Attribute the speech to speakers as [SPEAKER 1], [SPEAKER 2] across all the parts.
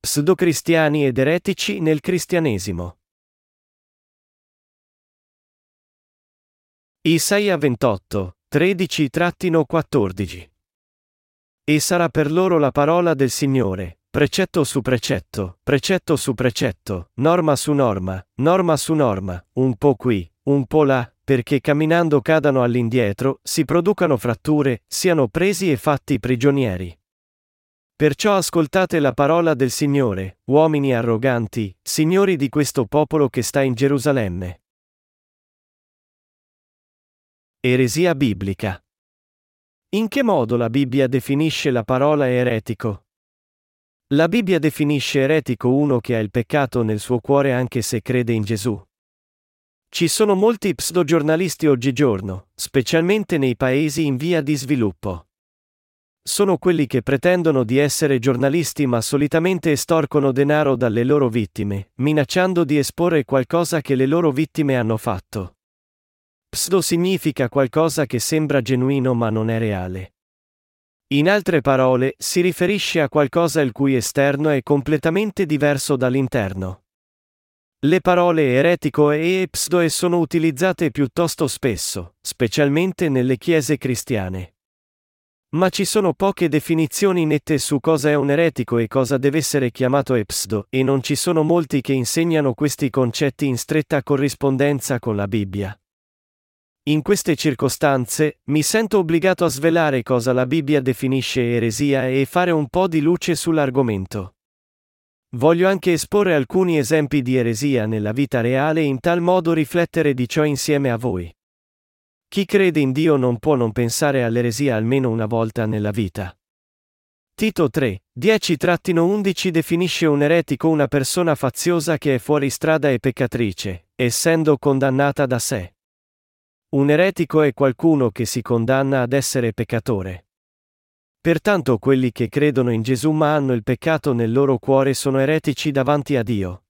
[SPEAKER 1] pseudocristiani ed eretici nel cristianesimo. Isaia 28, 13-14 E sarà per loro la parola del Signore, precetto su precetto, precetto su precetto, norma su norma, norma su norma, un po' qui, un po' là, perché camminando cadano all'indietro, si producano fratture, siano presi e fatti prigionieri. Perciò ascoltate la parola del Signore, uomini arroganti, signori di questo popolo che sta in Gerusalemme. Eresia biblica. In che modo la Bibbia definisce la parola eretico? La Bibbia definisce eretico uno che ha il peccato nel suo cuore anche se crede in Gesù. Ci sono molti pseudogiornalisti oggigiorno, specialmente nei paesi in via di sviluppo sono quelli che pretendono di essere giornalisti ma solitamente estorcono denaro dalle loro vittime, minacciando di esporre qualcosa che le loro vittime hanno fatto. Pseudo significa qualcosa che sembra genuino ma non è reale. In altre parole, si riferisce a qualcosa il cui esterno è completamente diverso dall'interno. Le parole eretico e pseudo sono utilizzate piuttosto spesso, specialmente nelle chiese cristiane. Ma ci sono poche definizioni nette su cosa è un eretico e cosa deve essere chiamato epsdo, e non ci sono molti che insegnano questi concetti in stretta corrispondenza con la Bibbia. In queste circostanze, mi sento obbligato a svelare cosa la Bibbia definisce eresia e fare un po' di luce sull'argomento. Voglio anche esporre alcuni esempi di eresia nella vita reale e in tal modo riflettere di ciò insieme a voi. Chi crede in Dio non può non pensare all'eresia almeno una volta nella vita. Tito 3, 10-11 definisce un eretico una persona faziosa che è fuori strada e peccatrice, essendo condannata da sé. Un eretico è qualcuno che si condanna ad essere peccatore. Pertanto quelli che credono in Gesù ma hanno il peccato nel loro cuore sono eretici davanti a Dio.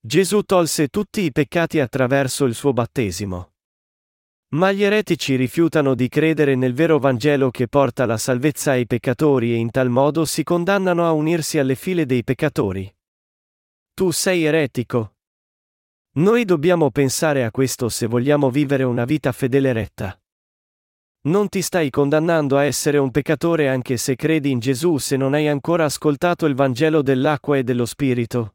[SPEAKER 1] Gesù tolse tutti i peccati attraverso il suo battesimo. Ma gli eretici rifiutano di credere nel vero Vangelo che porta la salvezza ai peccatori e in tal modo si condannano a unirsi alle file dei peccatori. Tu sei eretico. Noi dobbiamo pensare a questo se vogliamo vivere una vita fedele retta. Non ti stai condannando a essere un peccatore anche se credi in Gesù se non hai ancora ascoltato il Vangelo dell'acqua e dello Spirito.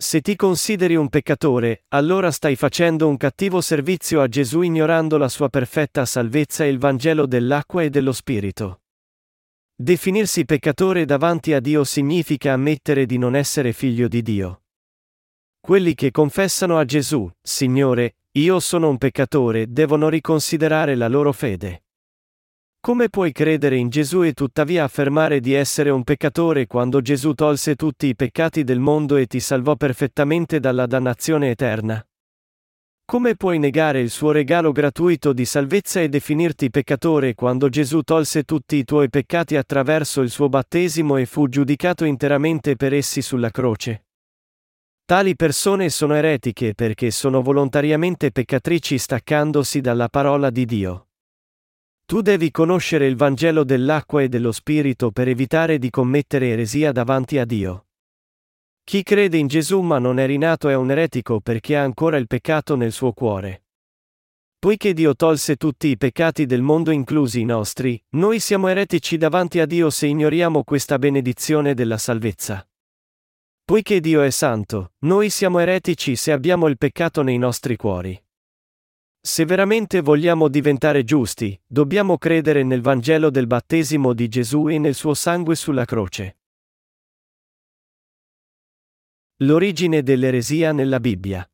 [SPEAKER 1] Se ti consideri un peccatore, allora stai facendo un cattivo servizio a Gesù ignorando la sua perfetta salvezza e il Vangelo dell'acqua e dello Spirito. Definirsi peccatore davanti a Dio significa ammettere di non essere figlio di Dio. Quelli che confessano a Gesù, Signore, io sono un peccatore, devono riconsiderare la loro fede. Come puoi credere in Gesù e tuttavia affermare di essere un peccatore quando Gesù tolse tutti i peccati del mondo e ti salvò perfettamente dalla dannazione eterna? Come puoi negare il suo regalo gratuito di salvezza e definirti peccatore quando Gesù tolse tutti i tuoi peccati attraverso il suo battesimo e fu giudicato interamente per essi sulla croce? Tali persone sono eretiche perché sono volontariamente peccatrici staccandosi dalla parola di Dio. Tu devi conoscere il Vangelo dell'acqua e dello Spirito per evitare di commettere eresia davanti a Dio. Chi crede in Gesù ma non è rinato è un eretico perché ha ancora il peccato nel suo cuore. Poiché Dio tolse tutti i peccati del mondo inclusi i nostri, noi siamo eretici davanti a Dio se ignoriamo questa benedizione della salvezza. Poiché Dio è santo, noi siamo eretici se abbiamo il peccato nei nostri cuori. Se veramente vogliamo diventare giusti, dobbiamo credere nel Vangelo del battesimo di Gesù e nel suo sangue sulla croce. L'origine dell'eresia nella Bibbia.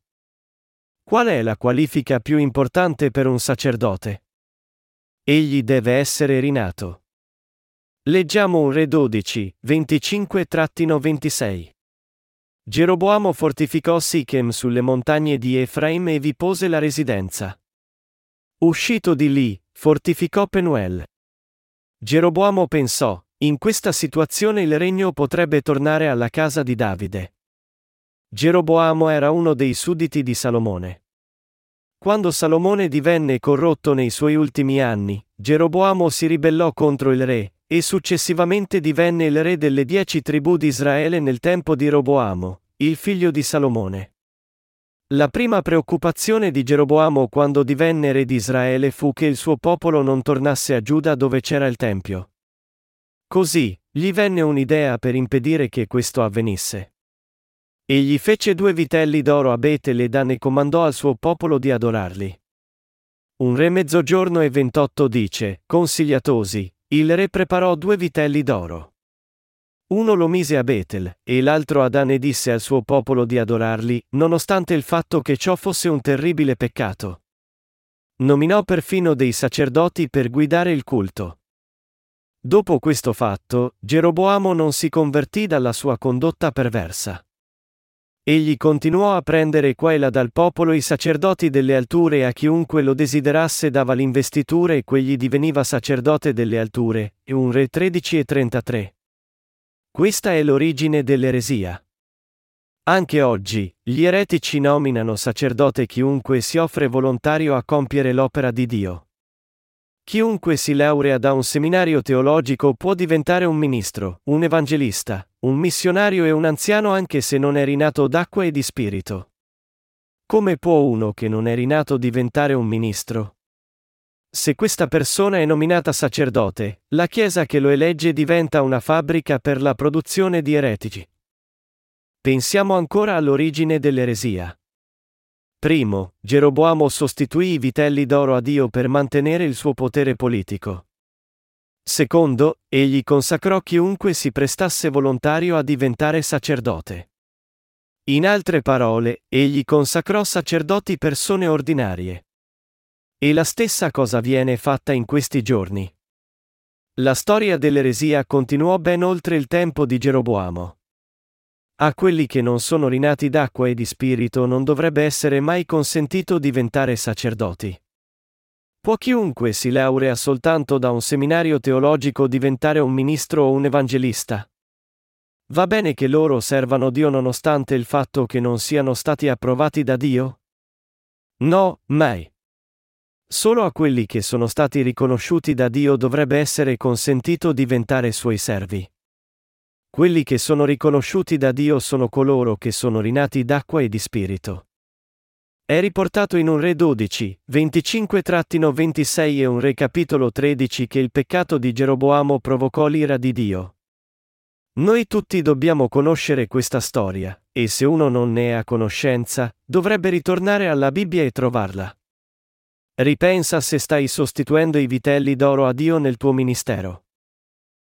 [SPEAKER 1] Qual è la qualifica più importante per un sacerdote? Egli deve essere rinato. Leggiamo un Re 12, 25-26. Geroboamo fortificò Sichem sulle montagne di Efraim e vi pose la residenza. Uscito di lì, fortificò Penuel. Geroboamo pensò, in questa situazione il regno potrebbe tornare alla casa di Davide. Geroboamo era uno dei sudditi di Salomone. Quando Salomone divenne corrotto nei suoi ultimi anni, Geroboamo si ribellò contro il re, e successivamente divenne il re delle dieci tribù di Israele nel tempo di Roboamo, il figlio di Salomone. La prima preoccupazione di Geroboamo quando divenne re di Israele fu che il suo popolo non tornasse a Giuda dove c'era il Tempio. Così, gli venne un'idea per impedire che questo avvenisse. Egli fece due vitelli d'oro a Betel e Dan e comandò al suo popolo di adorarli. Un re mezzogiorno e ventotto dice, consigliatosi, il re preparò due vitelli d'oro. Uno lo mise a Betel, e l'altro a Dan e disse al suo popolo di adorarli, nonostante il fatto che ciò fosse un terribile peccato. Nominò perfino dei sacerdoti per guidare il culto. Dopo questo fatto, Geroboamo non si convertì dalla sua condotta perversa. Egli continuò a prendere qua e là dal popolo i sacerdoti delle alture e a chiunque lo desiderasse dava l'investitura e quegli diveniva sacerdote delle alture, e un re 13 e 33. Questa è l'origine dell'eresia. Anche oggi, gli eretici nominano sacerdote chiunque si offre volontario a compiere l'opera di Dio. Chiunque si laurea da un seminario teologico può diventare un ministro, un evangelista, un missionario e un anziano anche se non è rinato d'acqua e di spirito. Come può uno che non è rinato diventare un ministro? Se questa persona è nominata sacerdote, la Chiesa che lo elegge diventa una fabbrica per la produzione di eretici. Pensiamo ancora all'origine dell'eresia. Primo, Geroboamo sostituì i vitelli d'oro a Dio per mantenere il suo potere politico. Secondo, egli consacrò chiunque si prestasse volontario a diventare sacerdote. In altre parole, egli consacrò sacerdoti persone ordinarie. E la stessa cosa viene fatta in questi giorni. La storia dell'eresia continuò ben oltre il tempo di Geroboamo. A quelli che non sono rinati d'acqua e di spirito non dovrebbe essere mai consentito diventare sacerdoti. Può chiunque si laurea soltanto da un seminario teologico diventare un ministro o un evangelista? Va bene che loro servano Dio nonostante il fatto che non siano stati approvati da Dio? No, mai. Solo a quelli che sono stati riconosciuti da Dio dovrebbe essere consentito diventare suoi servi. Quelli che sono riconosciuti da Dio sono coloro che sono rinati d'acqua e di spirito. È riportato in un Re 12, 25-26 e un Re capitolo 13 che il peccato di Geroboamo provocò l'ira di Dio. Noi tutti dobbiamo conoscere questa storia, e se uno non ne è a conoscenza, dovrebbe ritornare alla Bibbia e trovarla. Ripensa se stai sostituendo i vitelli d'oro a Dio nel tuo ministero.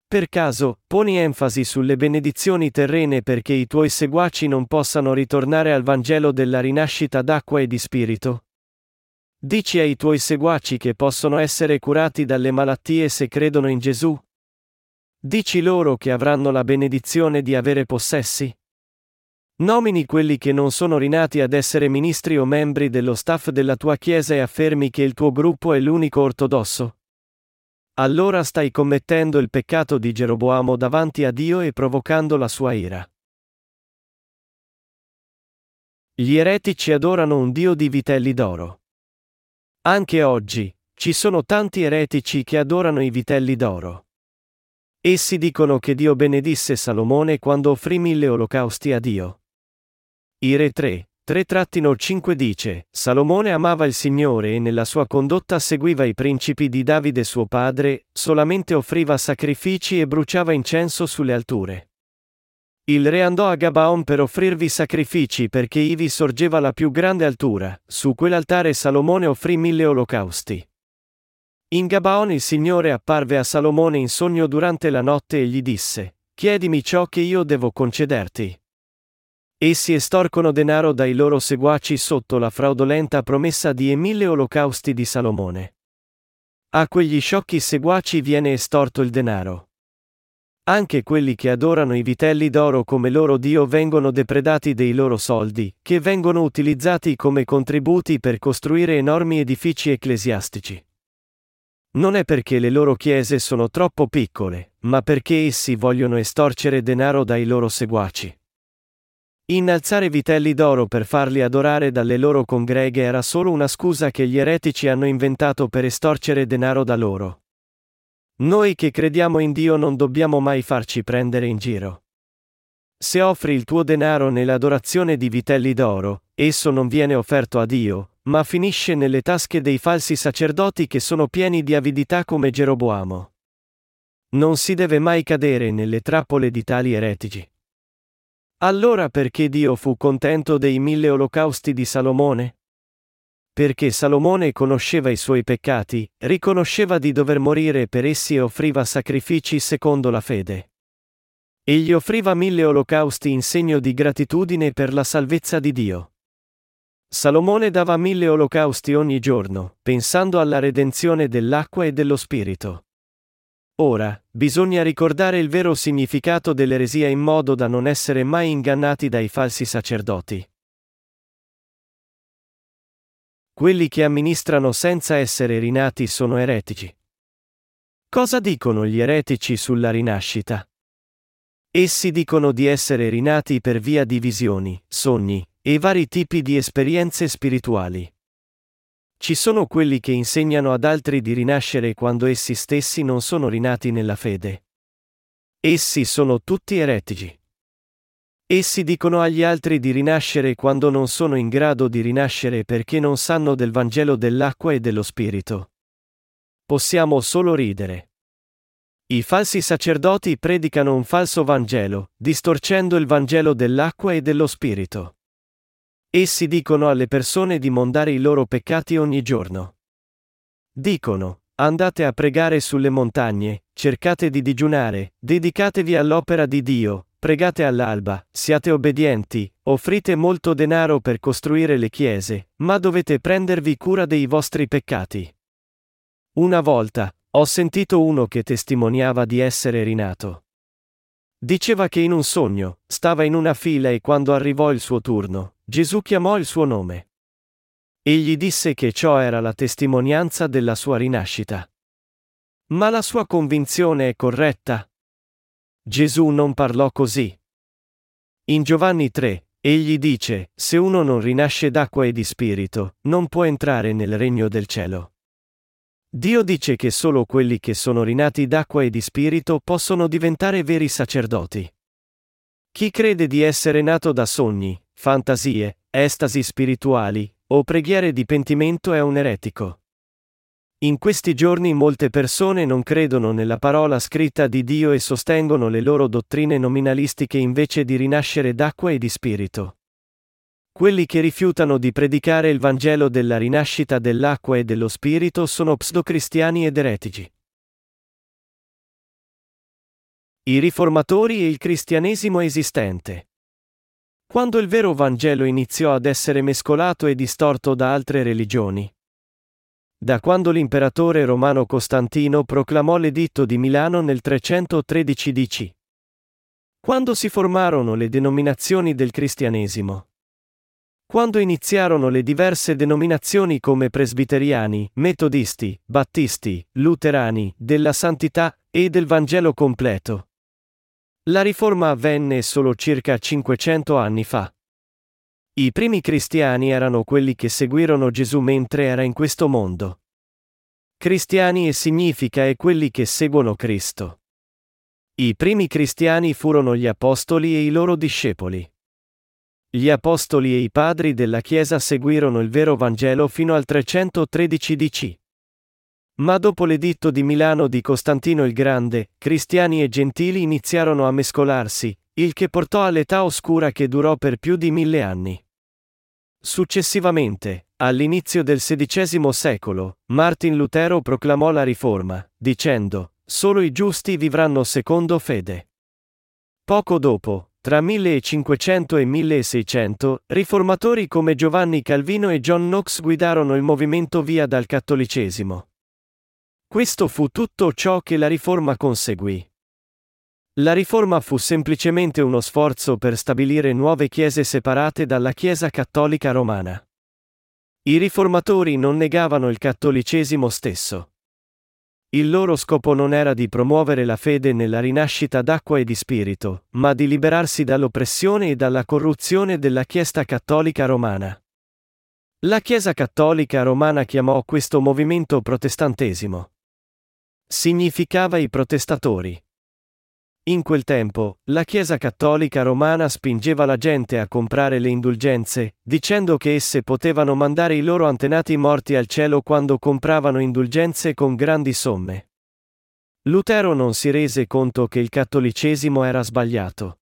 [SPEAKER 1] Per caso, poni enfasi sulle benedizioni terrene perché i tuoi seguaci non possano ritornare al Vangelo della rinascita d'acqua e di spirito? Dici ai tuoi seguaci che possono essere curati dalle malattie se credono in Gesù? Dici loro che avranno la benedizione di avere possessi? Nomini quelli che non sono rinati ad essere ministri o membri dello staff della tua chiesa e affermi che il tuo gruppo è l'unico ortodosso? Allora stai commettendo il peccato di Geroboamo davanti a Dio e provocando la sua ira. Gli eretici adorano un Dio di vitelli d'oro. Anche oggi, ci sono tanti eretici che adorano i vitelli d'oro. Essi dicono che Dio benedisse Salomone quando offrì mille olocausti a Dio. Ire 3, 3-5 dice, Salomone amava il Signore e nella sua condotta seguiva i principi di Davide suo padre, solamente offriva sacrifici e bruciava incenso sulle alture. Il re andò a Gabaon per offrirvi sacrifici perché ivi sorgeva la più grande altura, su quell'altare Salomone offrì mille olocausti. In Gabaon il Signore apparve a Salomone in sogno durante la notte e gli disse, Chiedimi ciò che io devo concederti. Essi estorcono denaro dai loro seguaci sotto la fraudolenta promessa di mille olocausti di Salomone. A quegli sciocchi seguaci viene estorto il denaro. Anche quelli che adorano i vitelli d'oro come loro Dio vengono depredati dei loro soldi, che vengono utilizzati come contributi per costruire enormi edifici ecclesiastici. Non è perché le loro chiese sono troppo piccole, ma perché essi vogliono estorcere denaro dai loro seguaci. Innalzare vitelli d'oro per farli adorare dalle loro congreghe era solo una scusa che gli eretici hanno inventato per estorcere denaro da loro. Noi che crediamo in Dio non dobbiamo mai farci prendere in giro. Se offri il tuo denaro nell'adorazione di vitelli d'oro, esso non viene offerto a Dio, ma finisce nelle tasche dei falsi sacerdoti che sono pieni di avidità come Geroboamo. Non si deve mai cadere nelle trappole di tali eretici. Allora perché Dio fu contento dei mille olocausti di Salomone? Perché Salomone conosceva i suoi peccati, riconosceva di dover morire per essi e offriva sacrifici secondo la fede. Egli offriva mille olocausti in segno di gratitudine per la salvezza di Dio. Salomone dava mille olocausti ogni giorno, pensando alla redenzione dell'acqua e dello spirito. Ora, bisogna ricordare il vero significato dell'eresia in modo da non essere mai ingannati dai falsi sacerdoti. Quelli che amministrano senza essere rinati sono eretici. Cosa dicono gli eretici sulla rinascita? Essi dicono di essere rinati per via di visioni, sogni, e vari tipi di esperienze spirituali. Ci sono quelli che insegnano ad altri di rinascere quando essi stessi non sono rinati nella fede. Essi sono tutti eretici. Essi dicono agli altri di rinascere quando non sono in grado di rinascere perché non sanno del Vangelo dell'acqua e dello Spirito. Possiamo solo ridere. I falsi sacerdoti predicano un falso Vangelo, distorcendo il Vangelo dell'acqua e dello Spirito. Essi dicono alle persone di mondare i loro peccati ogni giorno. Dicono, andate a pregare sulle montagne, cercate di digiunare, dedicatevi all'opera di Dio, pregate all'alba, siate obbedienti, offrite molto denaro per costruire le chiese, ma dovete prendervi cura dei vostri peccati. Una volta, ho sentito uno che testimoniava di essere rinato. Diceva che in un sogno, stava in una fila e quando arrivò il suo turno, Gesù chiamò il suo nome. Egli disse che ciò era la testimonianza della sua rinascita. Ma la sua convinzione è corretta? Gesù non parlò così. In Giovanni 3, egli dice, se uno non rinasce d'acqua e di spirito, non può entrare nel regno del cielo. Dio dice che solo quelli che sono rinati d'acqua e di spirito possono diventare veri sacerdoti. Chi crede di essere nato da sogni, fantasie, estasi spirituali, o preghiere di pentimento è un eretico. In questi giorni molte persone non credono nella parola scritta di Dio e sostengono le loro dottrine nominalistiche invece di rinascere d'acqua e di spirito. Quelli che rifiutano di predicare il Vangelo della rinascita dell'acqua e dello spirito sono pseudocristiani ed eretici. I riformatori e il cristianesimo esistente. Quando il vero Vangelo iniziò ad essere mescolato e distorto da altre religioni. Da quando l'imperatore romano Costantino proclamò l'editto di Milano nel 313 DC. Quando si formarono le denominazioni del cristianesimo. Quando iniziarono le diverse denominazioni come presbiteriani, metodisti, battisti, luterani, della santità e del Vangelo completo. La riforma avvenne solo circa 500 anni fa. I primi cristiani erano quelli che seguirono Gesù mentre era in questo mondo. Cristiani e significa è quelli che seguono Cristo. I primi cristiani furono gli apostoli e i loro discepoli. Gli apostoli e i padri della Chiesa seguirono il vero Vangelo fino al 313 DC. Ma dopo l'editto di Milano di Costantino il Grande, cristiani e gentili iniziarono a mescolarsi, il che portò all'età oscura che durò per più di mille anni. Successivamente, all'inizio del XVI secolo, Martin Lutero proclamò la Riforma, dicendo, Solo i giusti vivranno secondo fede. Poco dopo, tra 1500 e 1600, riformatori come Giovanni Calvino e John Knox guidarono il movimento via dal cattolicesimo. Questo fu tutto ciò che la riforma conseguì. La riforma fu semplicemente uno sforzo per stabilire nuove chiese separate dalla Chiesa cattolica romana. I riformatori non negavano il cattolicesimo stesso. Il loro scopo non era di promuovere la fede nella rinascita d'acqua e di spirito, ma di liberarsi dall'oppressione e dalla corruzione della Chiesa cattolica romana. La Chiesa cattolica romana chiamò questo movimento protestantesimo. Significava i protestatori. In quel tempo, la Chiesa cattolica romana spingeva la gente a comprare le indulgenze, dicendo che esse potevano mandare i loro antenati morti al cielo quando compravano indulgenze con grandi somme. Lutero non si rese conto che il cattolicesimo era sbagliato.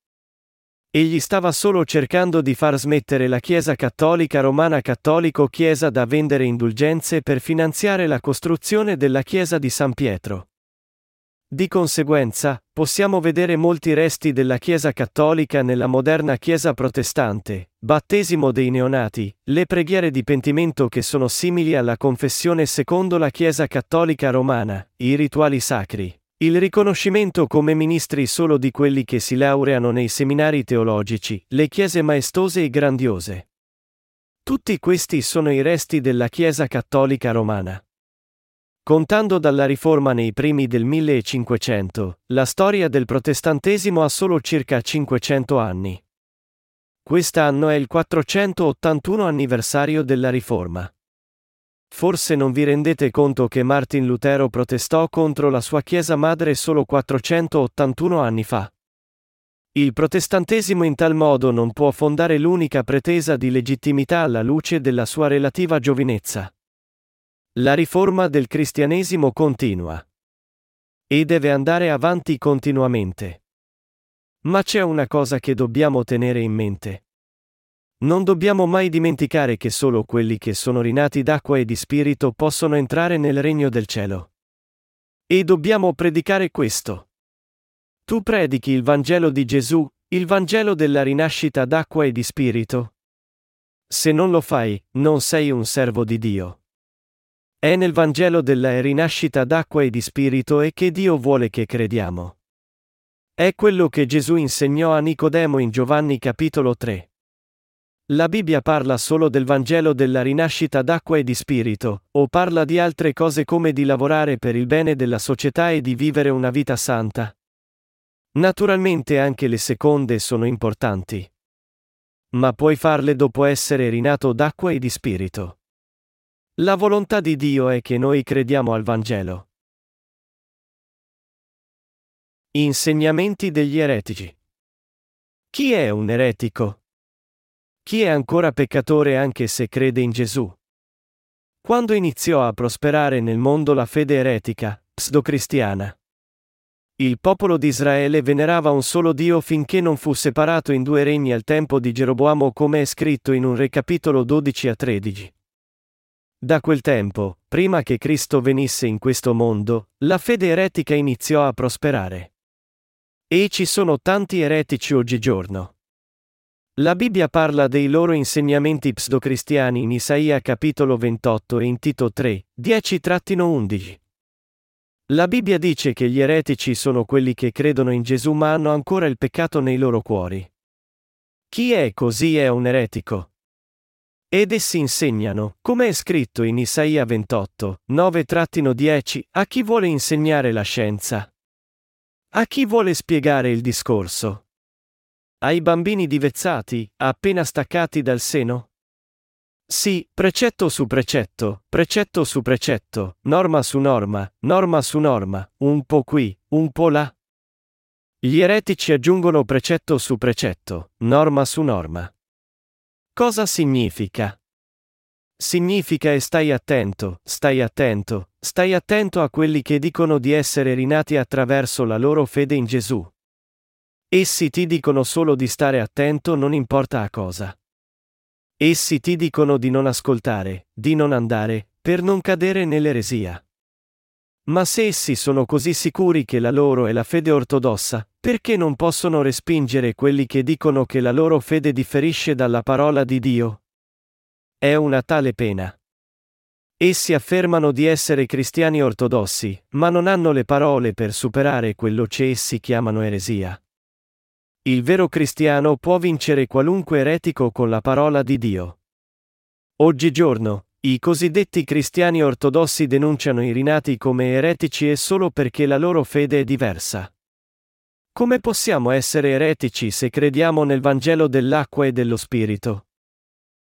[SPEAKER 1] Egli stava solo cercando di far smettere la Chiesa cattolica romana cattolico-chiesa da vendere indulgenze per finanziare la costruzione della Chiesa di San Pietro. Di conseguenza, possiamo vedere molti resti della Chiesa cattolica nella moderna Chiesa protestante, battesimo dei neonati, le preghiere di pentimento che sono simili alla confessione secondo la Chiesa cattolica romana, i rituali sacri, il riconoscimento come ministri solo di quelli che si laureano nei seminari teologici, le chiese maestose e grandiose. Tutti questi sono i resti della Chiesa cattolica romana. Contando dalla Riforma nei primi del 1500, la storia del protestantesimo ha solo circa 500 anni. Quest'anno è il 481 anniversario della Riforma. Forse non vi rendete conto che Martin Lutero protestò contro la sua Chiesa madre solo 481 anni fa. Il protestantesimo in tal modo non può fondare l'unica pretesa di legittimità alla luce della sua relativa giovinezza. La riforma del cristianesimo continua. E deve andare avanti continuamente. Ma c'è una cosa che dobbiamo tenere in mente. Non dobbiamo mai dimenticare che solo quelli che sono rinati d'acqua e di spirito possono entrare nel regno del cielo. E dobbiamo predicare questo. Tu predichi il Vangelo di Gesù, il Vangelo della rinascita d'acqua e di spirito? Se non lo fai, non sei un servo di Dio. È nel Vangelo della rinascita d'acqua e di spirito e che Dio vuole che crediamo. È quello che Gesù insegnò a Nicodemo in Giovanni capitolo 3. La Bibbia parla solo del Vangelo della rinascita d'acqua e di spirito, o parla di altre cose come di lavorare per il bene della società e di vivere una vita santa. Naturalmente anche le seconde sono importanti. Ma puoi farle dopo essere rinato d'acqua e di spirito. La volontà di Dio è che noi crediamo al Vangelo. Insegnamenti degli eretici. Chi è un eretico? Chi è ancora peccatore anche se crede in Gesù? Quando iniziò a prosperare nel mondo la fede eretica, pseudo-cristiana? Il popolo di Israele venerava un solo Dio finché non fu separato in due regni al tempo di Geroboamo come è scritto in un Re capitolo 12 a 13. Da quel tempo, prima che Cristo venisse in questo mondo, la fede eretica iniziò a prosperare. E ci sono tanti eretici oggigiorno. La Bibbia parla dei loro insegnamenti pseudocristiani in Isaia capitolo 28 e in Tito 3, 10-11. La Bibbia dice che gli eretici sono quelli che credono in Gesù ma hanno ancora il peccato nei loro cuori. Chi è così è un eretico? Ed essi insegnano, come è scritto in Isaia 28, 9-10, a chi vuole insegnare la scienza. A chi vuole spiegare il discorso. Ai bambini divezzati, appena staccati dal seno? Sì, precetto su precetto, precetto su precetto, norma su norma, norma su norma, un po' qui, un po' là. Gli eretici aggiungono precetto su precetto, norma su norma. Cosa significa? Significa e stai attento, stai attento, stai attento a quelli che dicono di essere rinati attraverso la loro fede in Gesù. Essi ti dicono solo di stare attento non importa a cosa. Essi ti dicono di non ascoltare, di non andare, per non cadere nell'eresia. Ma se essi sono così sicuri che la loro è la fede ortodossa, perché non possono respingere quelli che dicono che la loro fede differisce dalla parola di Dio? È una tale pena. Essi affermano di essere cristiani ortodossi, ma non hanno le parole per superare quello che essi chiamano eresia. Il vero cristiano può vincere qualunque eretico con la parola di Dio. Oggigiorno, i cosiddetti cristiani ortodossi denunciano i rinati come eretici e solo perché la loro fede è diversa. Come possiamo essere eretici se crediamo nel Vangelo dell'acqua e dello Spirito?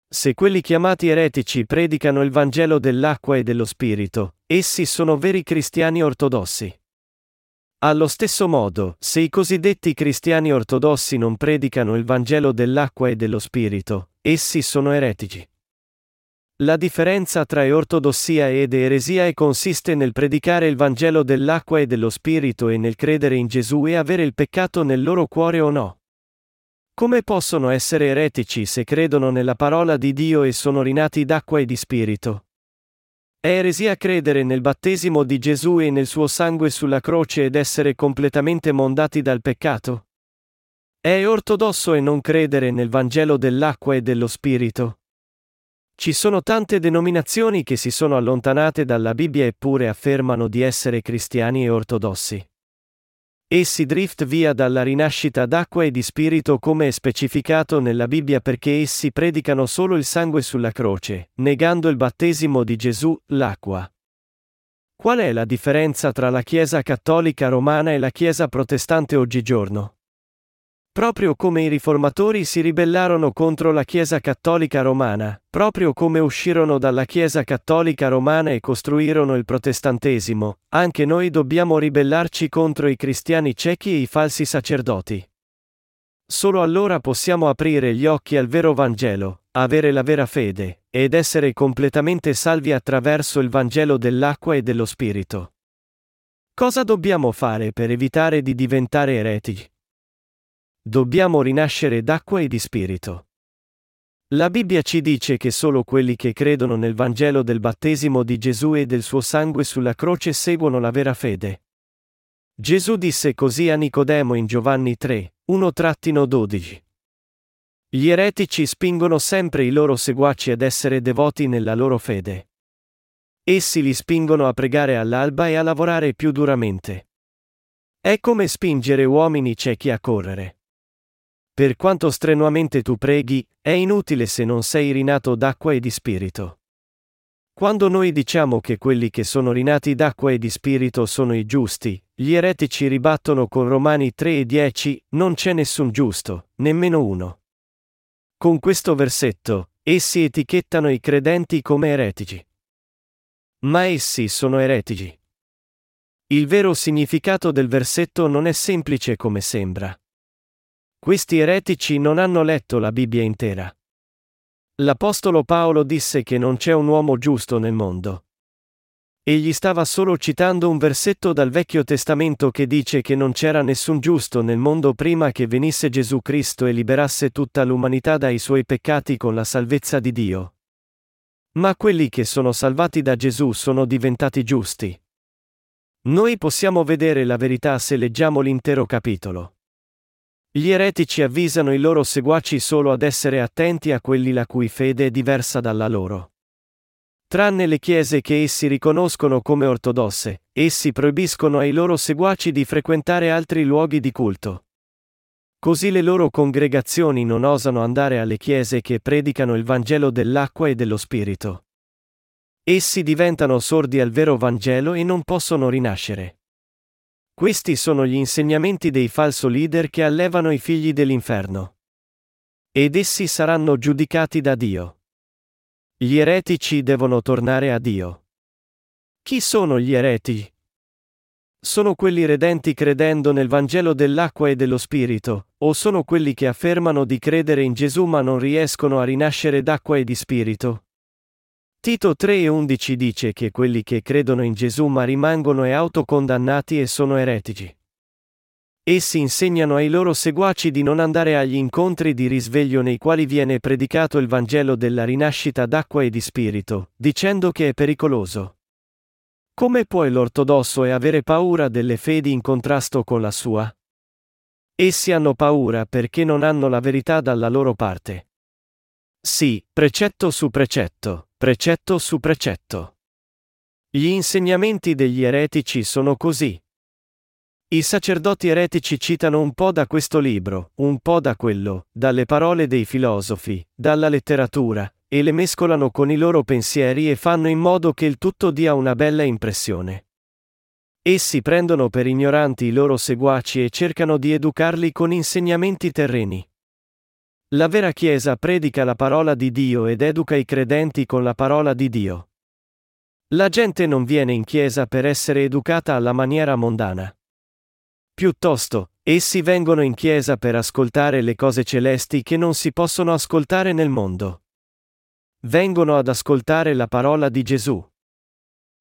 [SPEAKER 1] Se quelli chiamati eretici predicano il Vangelo dell'acqua e dello Spirito, essi sono veri cristiani ortodossi. Allo stesso modo, se i cosiddetti cristiani ortodossi non predicano il Vangelo dell'acqua e dello Spirito, essi sono eretici. La differenza tra ortodossia ed eresia consiste nel predicare il Vangelo dell'acqua e dello Spirito e nel credere in Gesù e avere il peccato nel loro cuore o no. Come possono essere eretici se credono nella parola di Dio e sono rinati d'acqua e di Spirito? È eresia credere nel battesimo di Gesù e nel suo sangue sulla croce ed essere completamente mondati dal peccato? È ortodosso e non credere nel Vangelo dell'acqua e dello Spirito? Ci sono tante denominazioni che si sono allontanate dalla Bibbia eppure affermano di essere cristiani e ortodossi. Essi drift via dalla rinascita d'acqua e di spirito come è specificato nella Bibbia perché essi predicano solo il sangue sulla croce, negando il battesimo di Gesù, l'acqua. Qual è la differenza tra la Chiesa cattolica romana e la Chiesa protestante oggigiorno? Proprio come i riformatori si ribellarono contro la Chiesa cattolica romana, proprio come uscirono dalla Chiesa cattolica romana e costruirono il protestantesimo, anche noi dobbiamo ribellarci contro i cristiani ciechi e i falsi sacerdoti. Solo allora possiamo aprire gli occhi al vero Vangelo, avere la vera fede, ed essere completamente salvi attraverso il Vangelo dell'acqua e dello Spirito. Cosa dobbiamo fare per evitare di diventare eretici? Dobbiamo rinascere d'acqua e di spirito. La Bibbia ci dice che solo quelli che credono nel Vangelo del battesimo di Gesù e del suo sangue sulla croce seguono la vera fede. Gesù disse così a Nicodemo in Giovanni 3, 1-12. Gli eretici spingono sempre i loro seguaci ad essere devoti nella loro fede. Essi li spingono a pregare all'alba e a lavorare più duramente. È come spingere uomini ciechi a correre. Per quanto strenuamente tu preghi, è inutile se non sei rinato d'acqua e di spirito. Quando noi diciamo che quelli che sono rinati d'acqua e di spirito sono i giusti, gli eretici ribattono con Romani 3 e 10, non c'è nessun giusto, nemmeno uno. Con questo versetto, essi etichettano i credenti come eretici. Ma essi sono eretici. Il vero significato del versetto non è semplice come sembra. Questi eretici non hanno letto la Bibbia intera. L'Apostolo Paolo disse che non c'è un uomo giusto nel mondo. Egli stava solo citando un versetto dal Vecchio Testamento che dice che non c'era nessun giusto nel mondo prima che venisse Gesù Cristo e liberasse tutta l'umanità dai suoi peccati con la salvezza di Dio. Ma quelli che sono salvati da Gesù sono diventati giusti. Noi possiamo vedere la verità se leggiamo l'intero capitolo. Gli eretici avvisano i loro seguaci solo ad essere attenti a quelli la cui fede è diversa dalla loro. Tranne le chiese che essi riconoscono come ortodosse, essi proibiscono ai loro seguaci di frequentare altri luoghi di culto. Così le loro congregazioni non osano andare alle chiese che predicano il Vangelo dell'acqua e dello Spirito. Essi diventano sordi al vero Vangelo e non possono rinascere. Questi sono gli insegnamenti dei falso leader che allevano i figli dell'inferno. Ed essi saranno giudicati da Dio. Gli eretici devono tornare a Dio. Chi sono gli eretici? Sono quelli redenti credendo nel Vangelo dell'acqua e dello Spirito, o sono quelli che affermano di credere in Gesù ma non riescono a rinascere d'acqua e di Spirito? Tito 3:11 dice che quelli che credono in Gesù ma rimangono e autocondannati e sono eretici. Essi insegnano ai loro seguaci di non andare agli incontri di risveglio nei quali viene predicato il Vangelo della rinascita d'acqua e di spirito, dicendo che è pericoloso. Come può l'ortodosso e avere paura delle fedi in contrasto con la sua? Essi hanno paura perché non hanno la verità dalla loro parte. Sì, precetto su precetto, Precetto su precetto. Gli insegnamenti degli eretici sono così. I sacerdoti eretici citano un po' da questo libro, un po' da quello, dalle parole dei filosofi, dalla letteratura, e le mescolano con i loro pensieri e fanno in modo che il tutto dia una bella impressione. Essi prendono per ignoranti i loro seguaci e cercano di educarli con insegnamenti terreni. La vera Chiesa predica la parola di Dio ed educa i credenti con la parola di Dio. La gente non viene in chiesa per essere educata alla maniera mondana. Piuttosto, essi vengono in chiesa per ascoltare le cose celesti che non si possono ascoltare nel mondo. Vengono ad ascoltare la parola di Gesù.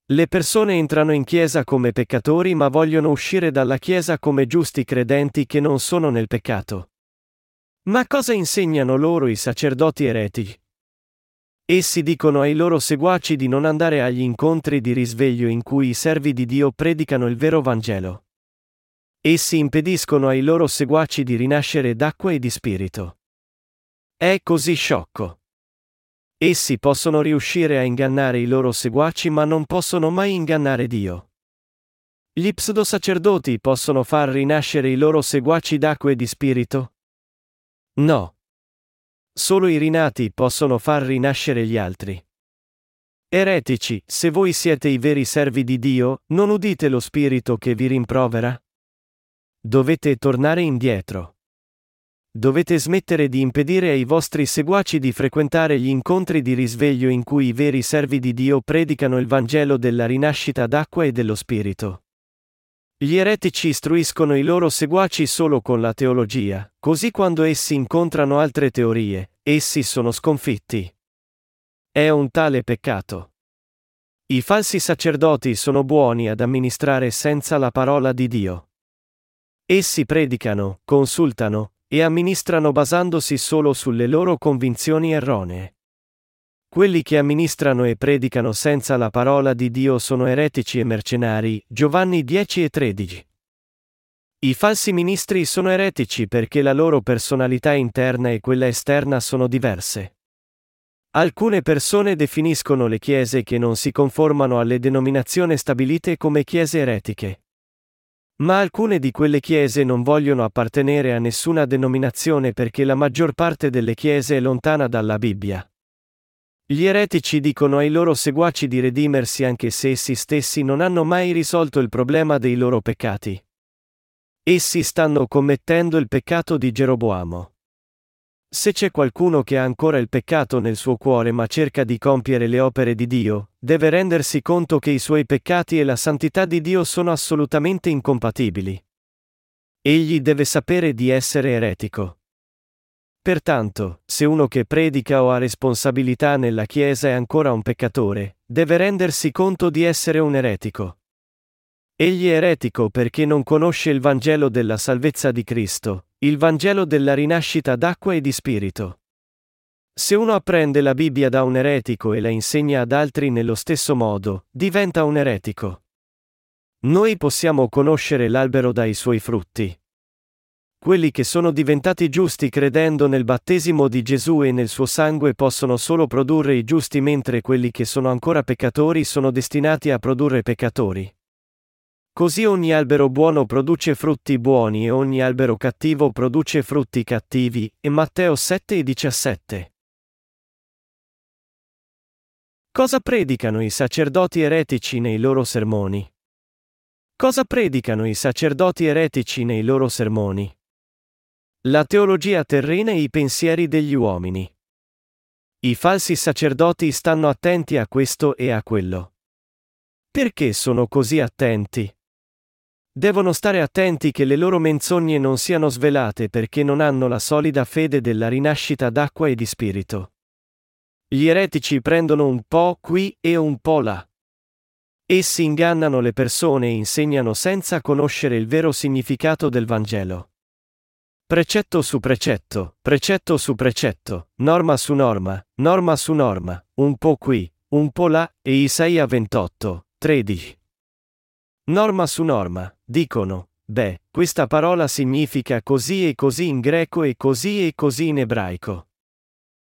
[SPEAKER 1] Le persone entrano in chiesa come peccatori ma vogliono uscire dalla chiesa come giusti credenti che non sono nel peccato. Ma cosa insegnano loro i sacerdoti eretici? Essi dicono ai loro seguaci di non andare agli incontri di risveglio in cui i servi di Dio predicano il vero Vangelo. Essi impediscono ai loro seguaci di rinascere d'acqua e di spirito. È così sciocco. Essi possono riuscire a ingannare i loro seguaci ma non possono mai ingannare Dio. Gli pseudo-sacerdoti possono far rinascere i loro seguaci d'acqua e di spirito? No. Solo i rinati possono far rinascere gli altri. Eretici, se voi siete i veri servi di Dio, non udite lo Spirito che vi rimprovera? Dovete tornare indietro. Dovete smettere di impedire ai vostri seguaci di frequentare gli incontri di risveglio in cui i veri servi di Dio predicano il Vangelo della rinascita d'acqua e dello Spirito. Gli eretici istruiscono i loro seguaci solo con la teologia, così quando essi incontrano altre teorie, essi sono sconfitti. È un tale peccato. I falsi sacerdoti sono buoni ad amministrare senza la parola di Dio. Essi predicano, consultano, e amministrano basandosi solo sulle loro convinzioni erronee. Quelli che amministrano e predicano senza la parola di Dio sono eretici e mercenari. Giovanni 10 e 13. I falsi ministri sono eretici perché la loro personalità interna e quella esterna sono diverse. Alcune persone definiscono le chiese che non si conformano alle denominazioni stabilite come chiese eretiche. Ma alcune di quelle chiese non vogliono appartenere a nessuna denominazione perché la maggior parte delle chiese è lontana dalla Bibbia. Gli eretici dicono ai loro seguaci di redimersi anche se essi stessi non hanno mai risolto il problema dei loro peccati. Essi stanno commettendo il peccato di Geroboamo. Se c'è qualcuno che ha ancora il peccato nel suo cuore ma cerca di compiere le opere di Dio, deve rendersi conto che i suoi peccati e la santità di Dio sono assolutamente incompatibili. Egli deve sapere di essere eretico. Pertanto, se uno che predica o ha responsabilità nella Chiesa è ancora un peccatore, deve rendersi conto di essere un eretico. Egli è eretico perché non conosce il Vangelo della salvezza di Cristo, il Vangelo della rinascita d'acqua e di spirito. Se uno apprende la Bibbia da un eretico e la insegna ad altri nello stesso modo, diventa un eretico. Noi possiamo conoscere l'albero dai suoi frutti. Quelli che sono diventati giusti credendo nel battesimo di Gesù e nel suo sangue possono solo produrre i giusti mentre quelli che sono ancora peccatori sono destinati a produrre peccatori. Così ogni albero buono produce frutti buoni e ogni albero cattivo produce frutti cattivi. E Matteo 7 e 17. Cosa predicano i sacerdoti eretici nei loro sermoni? Cosa predicano i sacerdoti eretici nei loro sermoni? La teologia terrena e i pensieri degli uomini. I falsi sacerdoti stanno attenti a questo e a quello. Perché sono così attenti? Devono stare attenti che le loro menzogne non siano svelate perché non hanno la solida fede della rinascita d'acqua e di spirito. Gli eretici prendono un po' qui e un po' là. Essi ingannano le persone e insegnano senza conoscere il vero significato del Vangelo. Precetto su precetto, precetto su precetto, norma su norma, norma su norma, un po' qui, un po' là, e Isaia 28, 13. Norma su norma, dicono, beh, questa parola significa così e così in greco e così e così in ebraico.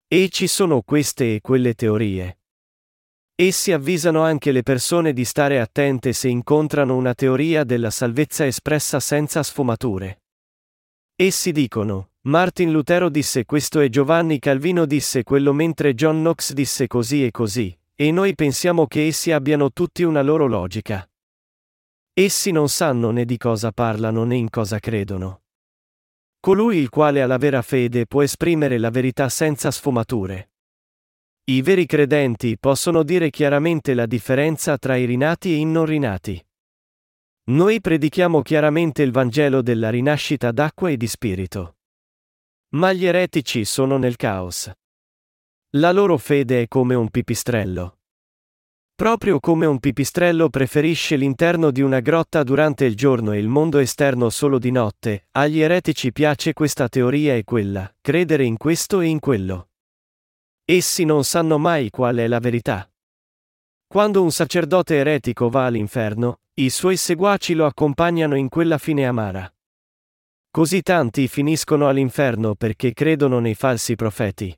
[SPEAKER 1] E ci sono queste e quelle teorie. Essi avvisano anche le persone di stare attente se incontrano una teoria della salvezza espressa senza sfumature. Essi dicono, Martin Lutero disse questo e Giovanni Calvino disse quello mentre John Knox disse così e così, e noi pensiamo che essi abbiano tutti una loro logica. Essi non sanno né di cosa parlano né in cosa credono. Colui il quale ha la vera fede può esprimere la verità senza sfumature. I veri credenti possono dire chiaramente la differenza tra i rinati e i non rinati. Noi predichiamo chiaramente il Vangelo della rinascita d'acqua e di spirito. Ma gli eretici sono nel caos. La loro fede è come un pipistrello. Proprio come un pipistrello preferisce l'interno di una grotta durante il giorno e il mondo esterno solo di notte, agli eretici piace questa teoria e quella, credere in questo e in quello. Essi non sanno mai qual è la verità. Quando un sacerdote eretico va all'inferno, i suoi seguaci lo accompagnano in quella fine amara. Così tanti finiscono all'inferno perché credono nei falsi profeti.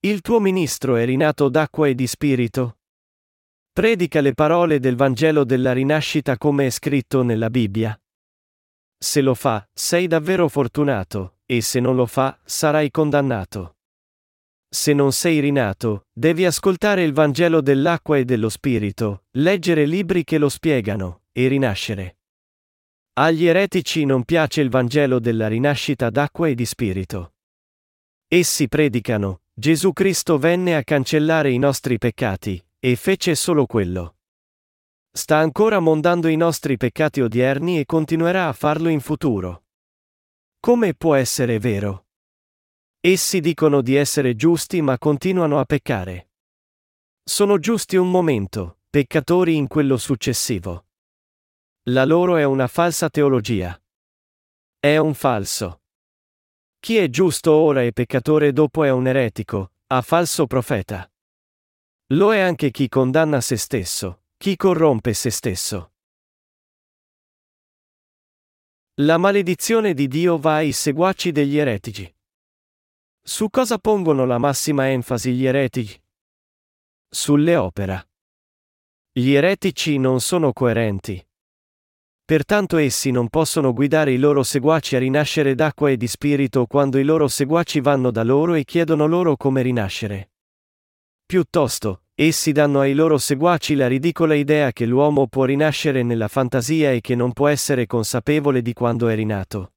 [SPEAKER 1] Il tuo ministro è rinato d'acqua e di spirito, Predica le parole del Vangelo della rinascita come è scritto nella Bibbia. Se lo fa, sei davvero fortunato, e se non lo fa, sarai condannato. Se non sei rinato, devi ascoltare il Vangelo dell'acqua e dello Spirito, leggere libri che lo spiegano, e rinascere. Agli eretici non piace il Vangelo della rinascita d'acqua e di Spirito. Essi predicano, Gesù Cristo venne a cancellare i nostri peccati, e fece solo quello. Sta ancora mondando i nostri peccati odierni e continuerà a farlo in futuro. Come può essere vero? Essi dicono di essere giusti ma continuano a peccare. Sono giusti un momento, peccatori in quello successivo. La loro è una falsa teologia. È un falso. Chi è giusto ora e peccatore dopo è un eretico, a falso profeta. Lo è anche chi condanna se stesso, chi corrompe se stesso. La maledizione di Dio va ai seguaci degli eretici. Su cosa pongono la massima enfasi gli eretici? Sulle opera. Gli eretici non sono coerenti. Pertanto essi non possono guidare i loro seguaci a rinascere d'acqua e di spirito quando i loro seguaci vanno da loro e chiedono loro come rinascere. Piuttosto, essi danno ai loro seguaci la ridicola idea che l'uomo può rinascere nella fantasia e che non può essere consapevole di quando è rinato.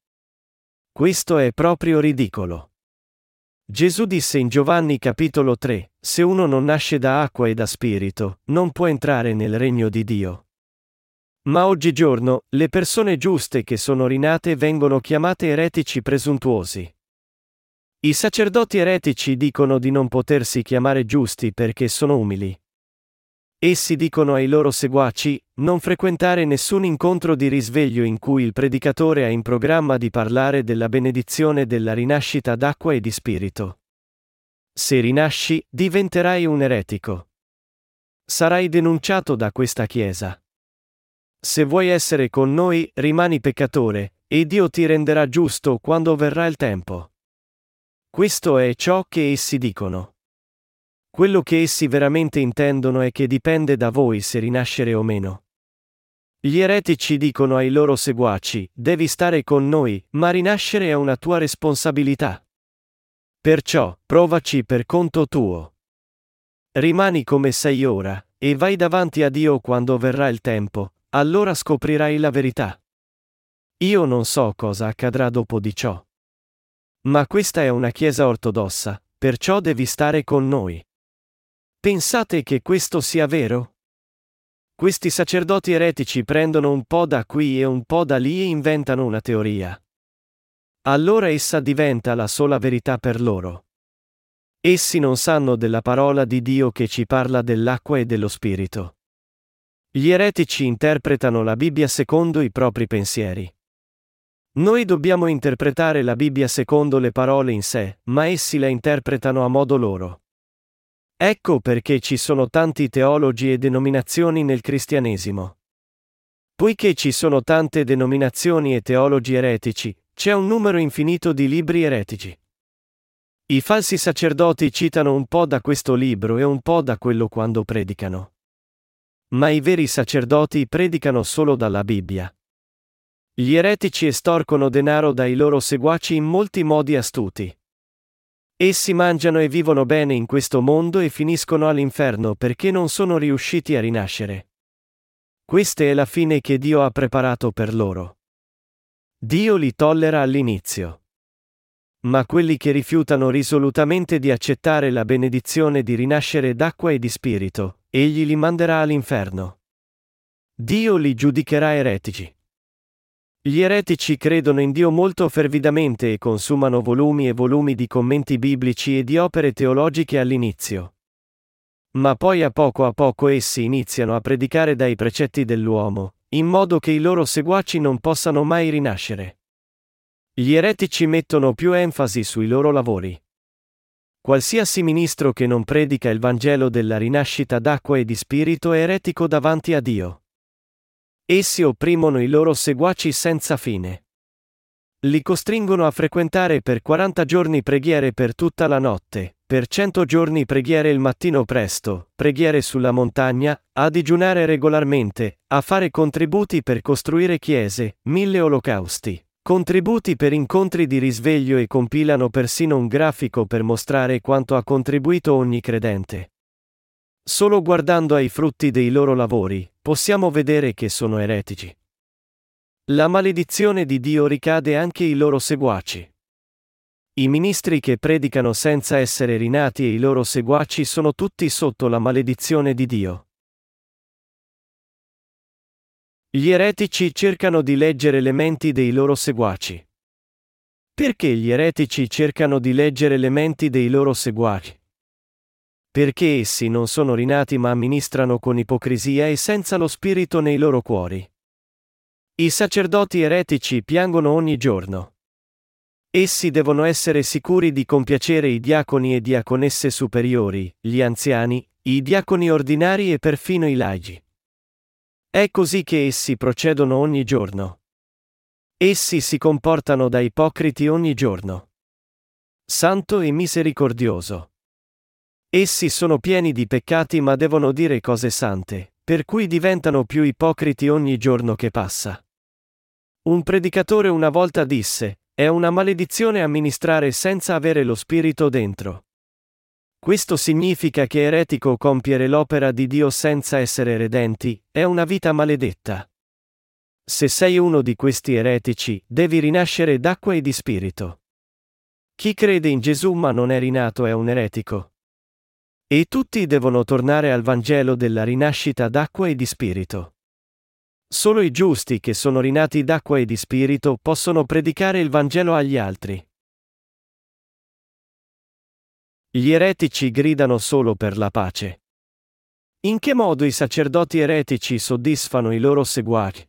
[SPEAKER 1] Questo è proprio ridicolo. Gesù disse in Giovanni capitolo 3, Se uno non nasce da acqua e da spirito, non può entrare nel regno di Dio. Ma oggigiorno, le persone giuste che sono rinate vengono chiamate eretici presuntuosi. I sacerdoti eretici dicono di non potersi chiamare giusti perché sono umili. Essi dicono ai loro seguaci, non frequentare nessun incontro di risveglio in cui il predicatore ha in programma di parlare della benedizione della rinascita d'acqua e di spirito. Se rinasci, diventerai un eretico. Sarai denunciato da questa Chiesa. Se vuoi essere con noi, rimani peccatore, e Dio ti renderà giusto quando verrà il tempo. Questo è ciò che essi dicono. Quello che essi veramente intendono è che dipende da voi se rinascere o meno. Gli eretici dicono ai loro seguaci, devi stare con noi, ma rinascere è una tua responsabilità. Perciò, provaci per conto tuo. Rimani come sei ora, e vai davanti a Dio quando verrà il tempo, allora scoprirai la verità. Io non so cosa accadrà dopo di ciò. Ma questa è una chiesa ortodossa, perciò devi stare con noi. Pensate che questo sia vero? Questi sacerdoti eretici prendono un po' da qui e un po' da lì e inventano una teoria. Allora essa diventa la sola verità per loro. Essi non sanno della parola di Dio che ci parla dell'acqua e dello Spirito. Gli eretici interpretano la Bibbia secondo i propri pensieri. Noi dobbiamo interpretare la Bibbia secondo le parole in sé, ma essi la interpretano a modo loro. Ecco perché ci sono tanti teologi e denominazioni nel cristianesimo. Poiché ci sono tante denominazioni e teologi eretici, c'è un numero infinito di libri eretici. I falsi sacerdoti citano un po' da questo libro e un po' da quello quando predicano. Ma i veri sacerdoti predicano solo dalla Bibbia. Gli eretici estorcono denaro dai loro seguaci in molti modi astuti. Essi mangiano e vivono bene in questo mondo e finiscono all'inferno perché non sono riusciti a rinascere. Questa è la fine che Dio ha preparato per loro. Dio li tollera all'inizio. ma quelli che rifiutano risolutamente di accettare la benedizione di rinascere d'acqua e di spirito, egli li manderà all'inferno. Dio li giudicherà eretici. Gli eretici credono in Dio molto fervidamente e consumano volumi e volumi di commenti biblici e di opere teologiche all'inizio. Ma poi a poco a poco essi iniziano a predicare dai precetti dell'uomo, in modo che i loro seguaci non possano mai rinascere. Gli eretici mettono più enfasi sui loro lavori. Qualsiasi ministro che non predica il Vangelo della rinascita d'acqua e di spirito è eretico davanti a Dio. Essi opprimono i loro seguaci senza fine. Li costringono a frequentare per 40 giorni preghiere per tutta la notte, per 100 giorni preghiere il mattino presto, preghiere sulla montagna, a digiunare regolarmente, a fare contributi per costruire chiese, mille olocausti. Contributi per incontri di risveglio e compilano persino un grafico per mostrare quanto ha contribuito ogni credente. Solo guardando ai frutti dei loro lavori, possiamo vedere che sono eretici. La maledizione di Dio ricade anche ai loro seguaci. I ministri che predicano senza essere rinati e i loro seguaci sono tutti sotto la maledizione di Dio. Gli eretici cercano di leggere le menti dei loro seguaci. Perché gli eretici cercano di leggere le menti dei loro seguaci? Perché essi non sono rinati ma amministrano con ipocrisia e senza lo spirito nei loro cuori. I sacerdoti eretici piangono ogni giorno. Essi devono essere sicuri di compiacere i diaconi e diaconesse superiori, gli anziani, i diaconi ordinari e perfino i laici. È così che essi procedono ogni giorno. Essi si comportano da ipocriti ogni giorno. Santo e misericordioso. Essi sono pieni di peccati ma devono dire cose sante, per cui diventano più ipocriti ogni giorno che passa. Un predicatore una volta disse, è una maledizione amministrare senza avere lo spirito dentro. Questo significa che eretico compiere l'opera di Dio senza essere redenti, è una vita maledetta. Se sei uno di questi eretici, devi rinascere d'acqua e di spirito. Chi crede in Gesù ma non è rinato è un eretico. E tutti devono tornare al Vangelo della rinascita d'acqua e di spirito. Solo i giusti che sono rinati d'acqua e di spirito possono predicare il Vangelo agli altri. Gli eretici gridano solo per la pace. In che modo i sacerdoti eretici soddisfano i loro seguaci?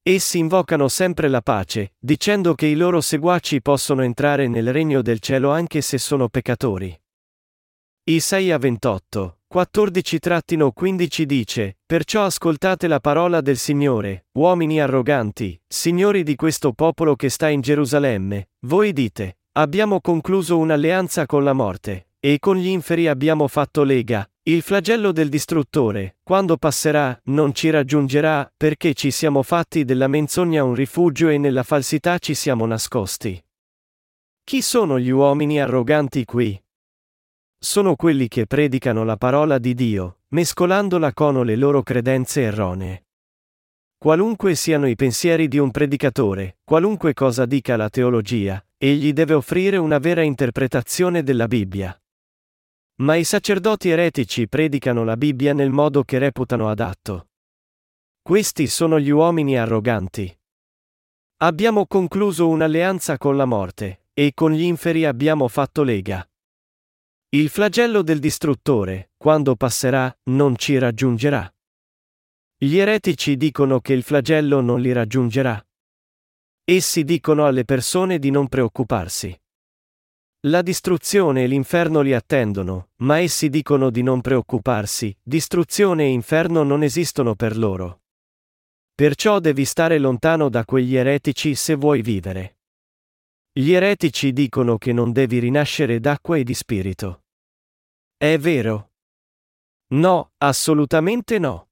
[SPEAKER 1] Essi invocano sempre la pace, dicendo che i loro seguaci possono entrare nel regno del cielo anche se sono peccatori. Isaia 28, 14-15 dice, Perciò ascoltate la parola del Signore, uomini arroganti, signori di questo popolo che sta in Gerusalemme, voi dite, Abbiamo concluso un'alleanza con la morte, e con gli inferi abbiamo fatto lega. Il flagello del distruttore, quando passerà, non ci raggiungerà, perché ci siamo fatti della menzogna un rifugio e nella falsità ci siamo nascosti. Chi sono gli uomini arroganti qui? Sono quelli che predicano la parola di Dio, mescolandola con le loro credenze erronee. Qualunque siano i pensieri di un predicatore, qualunque cosa dica la teologia, egli deve offrire una vera interpretazione della Bibbia. Ma i sacerdoti eretici predicano la Bibbia nel modo che reputano adatto. Questi sono gli uomini arroganti. Abbiamo concluso un'alleanza con la morte, e con gli inferi abbiamo fatto lega. Il flagello del distruttore, quando passerà, non ci raggiungerà. Gli eretici dicono che il flagello non li raggiungerà. Essi dicono alle persone di non preoccuparsi. La distruzione e l'inferno li attendono, ma essi dicono di non preoccuparsi, distruzione e inferno non esistono per loro. Perciò devi stare lontano da quegli eretici se vuoi vivere. Gli eretici dicono che non devi rinascere d'acqua e di spirito. È vero? No, assolutamente no.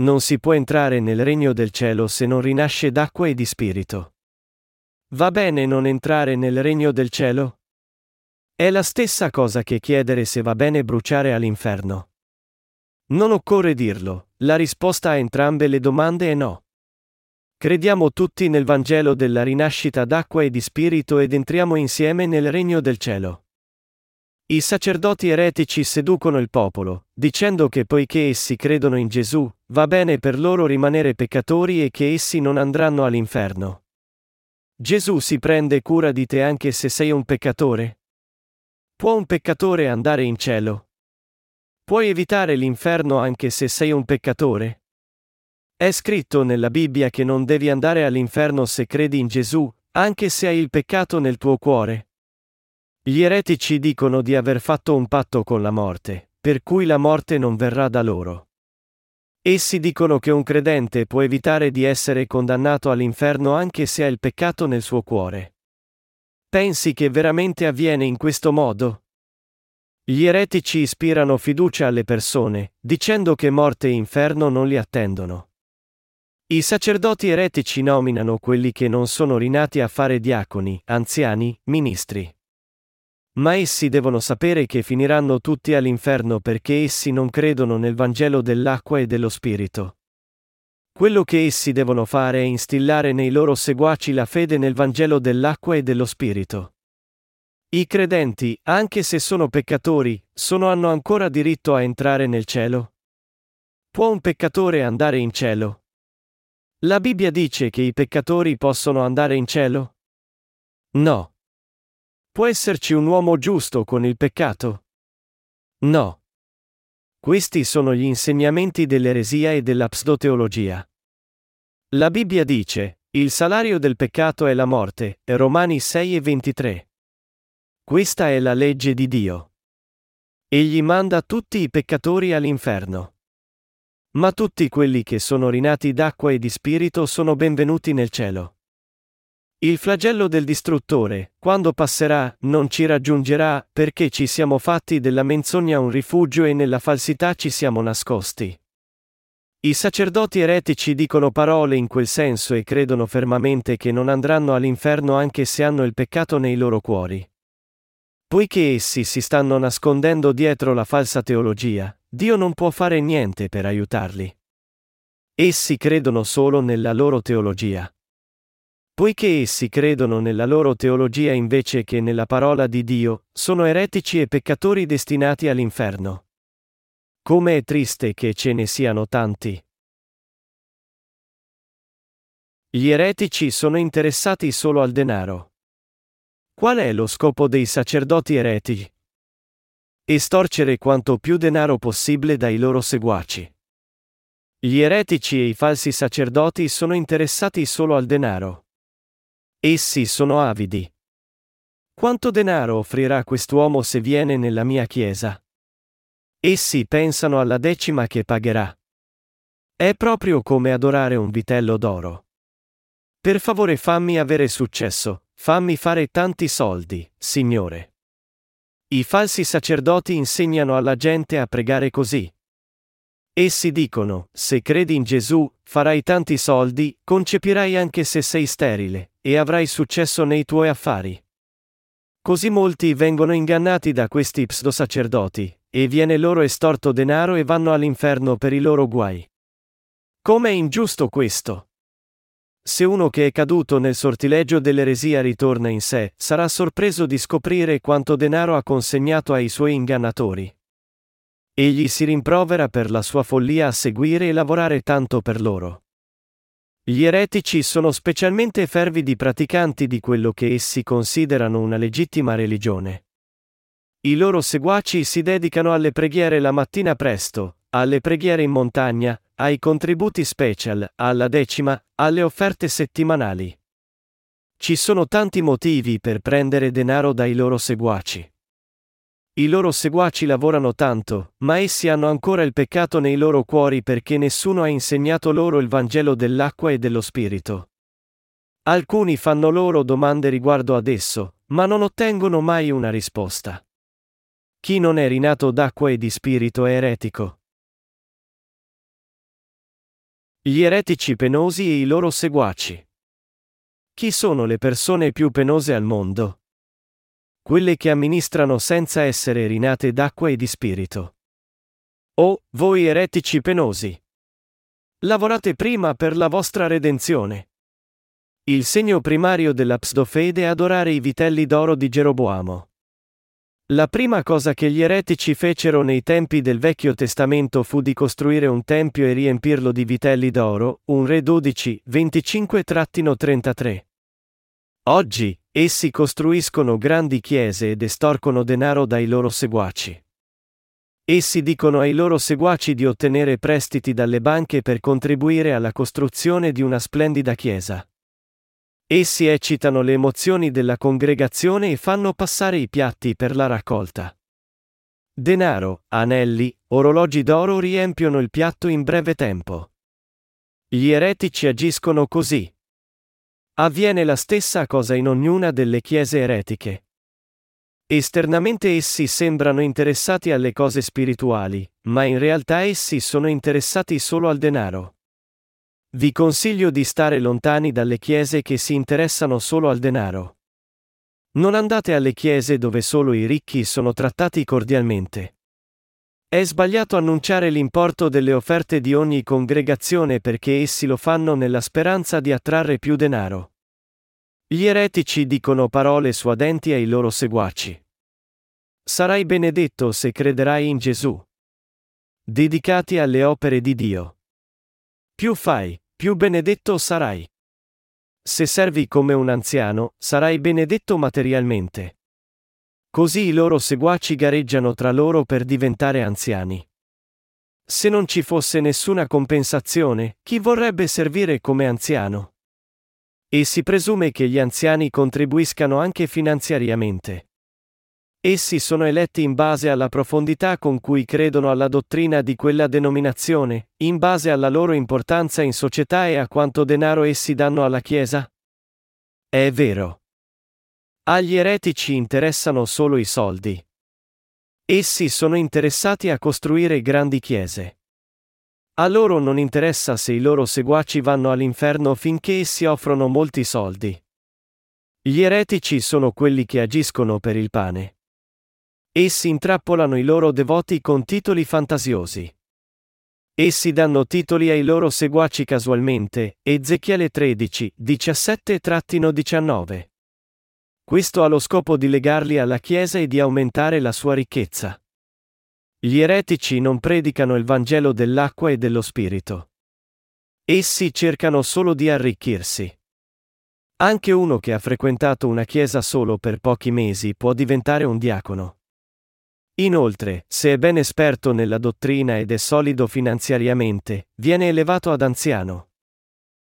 [SPEAKER 1] Non si può entrare nel regno del cielo se non rinasce d'acqua e di spirito. Va bene non entrare nel regno del cielo? È la stessa cosa che chiedere se va bene bruciare all'inferno. Non occorre dirlo, la risposta a entrambe le domande è no. Crediamo tutti nel Vangelo della rinascita d'acqua e di spirito ed entriamo insieme nel regno del cielo. I sacerdoti eretici seducono il popolo, dicendo che poiché essi credono in Gesù, va bene per loro rimanere peccatori e che essi non andranno all'inferno. Gesù si prende cura di te anche se sei un peccatore? Può un peccatore andare in cielo? Puoi evitare l'inferno anche se sei un peccatore? È scritto nella Bibbia che non devi andare all'inferno se credi in Gesù, anche se hai il peccato nel tuo cuore. Gli eretici dicono di aver fatto un patto con la morte, per cui la morte non verrà da loro. Essi dicono che un credente può evitare di essere condannato all'inferno anche se ha il peccato nel suo cuore. Pensi che veramente avviene in questo modo? Gli eretici ispirano fiducia alle persone, dicendo che morte e inferno non li attendono. I sacerdoti eretici nominano quelli che non sono rinati a fare diaconi, anziani, ministri. Ma essi devono sapere che finiranno tutti all'inferno perché essi non credono nel Vangelo dell'acqua e dello Spirito. Quello che essi devono fare è instillare nei loro seguaci la fede nel Vangelo dell'acqua e dello Spirito. I credenti, anche se sono peccatori, sono hanno ancora diritto a entrare nel cielo? Può un peccatore andare in cielo? La Bibbia dice che i peccatori possono andare in cielo? No. Può esserci un uomo giusto con il peccato? No. Questi sono gli insegnamenti dell'eresia e della pseudoteologia. La Bibbia dice, il salario del peccato è la morte, Romani 6 e 23. Questa è la legge di Dio. Egli manda tutti i peccatori all'inferno. Ma tutti quelli che sono rinati d'acqua e di spirito sono benvenuti nel cielo. Il flagello del distruttore, quando passerà, non ci raggiungerà, perché ci siamo fatti della menzogna un rifugio e nella falsità ci siamo nascosti. I sacerdoti eretici dicono parole in quel senso e credono fermamente che non andranno all'inferno anche se hanno il peccato nei loro cuori. Poiché essi si stanno nascondendo dietro la falsa teologia, Dio non può fare niente per aiutarli. Essi credono solo nella loro teologia. Poiché essi credono nella loro teologia invece che nella parola di Dio, sono eretici e peccatori destinati all'inferno. Come è triste che ce ne siano tanti. Gli eretici sono interessati solo al denaro. Qual è lo scopo dei sacerdoti eretici? Estorcere quanto più denaro possibile dai loro seguaci. Gli eretici e i falsi sacerdoti sono interessati solo al denaro. Essi sono avidi. Quanto denaro offrirà quest'uomo se viene nella mia chiesa? Essi pensano alla decima che pagherà. È proprio come adorare un vitello d'oro. Per favore fammi avere successo, fammi fare tanti soldi, Signore. I falsi sacerdoti insegnano alla gente a pregare così. Essi dicono, se credi in Gesù, farai tanti soldi, concepirai anche se sei sterile, e avrai successo nei tuoi affari. Così molti vengono ingannati da questi pseudo-sacerdoti, e viene loro estorto denaro e vanno all'inferno per i loro guai. Com'è ingiusto questo? Se uno che è caduto nel sortileggio dell'eresia ritorna in sé, sarà sorpreso di scoprire quanto denaro ha consegnato ai suoi ingannatori. Egli si rimprovera per la sua follia a seguire e lavorare tanto per loro. Gli eretici sono specialmente fervidi praticanti di quello che essi considerano una legittima religione. I loro seguaci si dedicano alle preghiere la mattina presto, alle preghiere in montagna, ai contributi special, alla decima, alle offerte settimanali. Ci sono tanti motivi per prendere denaro dai loro seguaci. I loro seguaci lavorano tanto, ma essi hanno ancora il peccato nei loro cuori perché nessuno ha insegnato loro il Vangelo dell'acqua e dello Spirito. Alcuni fanno loro domande riguardo ad esso, ma non ottengono mai una risposta. Chi non è rinato d'acqua e di spirito è eretico. Gli eretici penosi e i loro seguaci. Chi sono le persone più penose al mondo? quelle che amministrano senza essere rinate d'acqua e di spirito. Oh, voi eretici penosi! Lavorate prima per la vostra redenzione. Il segno primario della psdofede è adorare i vitelli d'oro di Geroboamo. La prima cosa che gli eretici fecero nei tempi del Vecchio Testamento fu di costruire un tempio e riempirlo di vitelli d'oro, un Re 12, 25-33. Oggi, essi costruiscono grandi chiese ed estorcono denaro dai loro seguaci. Essi dicono ai loro seguaci di ottenere prestiti dalle banche per contribuire alla costruzione di una splendida chiesa. Essi eccitano le emozioni della congregazione e fanno passare i piatti per la raccolta. Denaro, anelli, orologi d'oro riempiono il piatto in breve tempo. Gli eretici agiscono così. Avviene la stessa cosa in ognuna delle chiese eretiche. Esternamente essi sembrano interessati alle cose spirituali, ma in realtà essi sono interessati solo al denaro. Vi consiglio di stare lontani dalle chiese che si interessano solo al denaro. Non andate alle chiese dove solo i ricchi sono trattati cordialmente. È sbagliato annunciare l'importo delle offerte di ogni congregazione perché essi lo fanno nella speranza di attrarre più denaro. Gli eretici dicono parole suadenti ai loro seguaci. Sarai benedetto se crederai in Gesù. Dedicati alle opere di Dio. Più fai, più benedetto sarai. Se servi come un anziano, sarai benedetto materialmente. Così i loro seguaci gareggiano tra loro per diventare anziani. Se non ci fosse nessuna compensazione, chi vorrebbe servire come anziano? E si presume che gli anziani contribuiscano anche finanziariamente. Essi sono eletti in base alla profondità con cui credono alla dottrina di quella denominazione, in base alla loro importanza in società e a quanto denaro essi danno alla Chiesa? È vero. Agli eretici interessano solo i soldi. Essi sono interessati a costruire grandi chiese. A loro non interessa se i loro seguaci vanno all'inferno finché essi offrono molti soldi. Gli eretici sono quelli che agiscono per il pane. Essi intrappolano i loro devoti con titoli fantasiosi. Essi danno titoli ai loro seguaci casualmente, Ezechiele 13, 17-19. Questo ha lo scopo di legarli alla Chiesa e di aumentare la sua ricchezza. Gli eretici non predicano il Vangelo dell'acqua e dello Spirito. Essi cercano solo di arricchirsi. Anche uno che ha frequentato una chiesa solo per pochi mesi può diventare un diacono. Inoltre, se è ben esperto nella dottrina ed è solido finanziariamente, viene elevato ad anziano.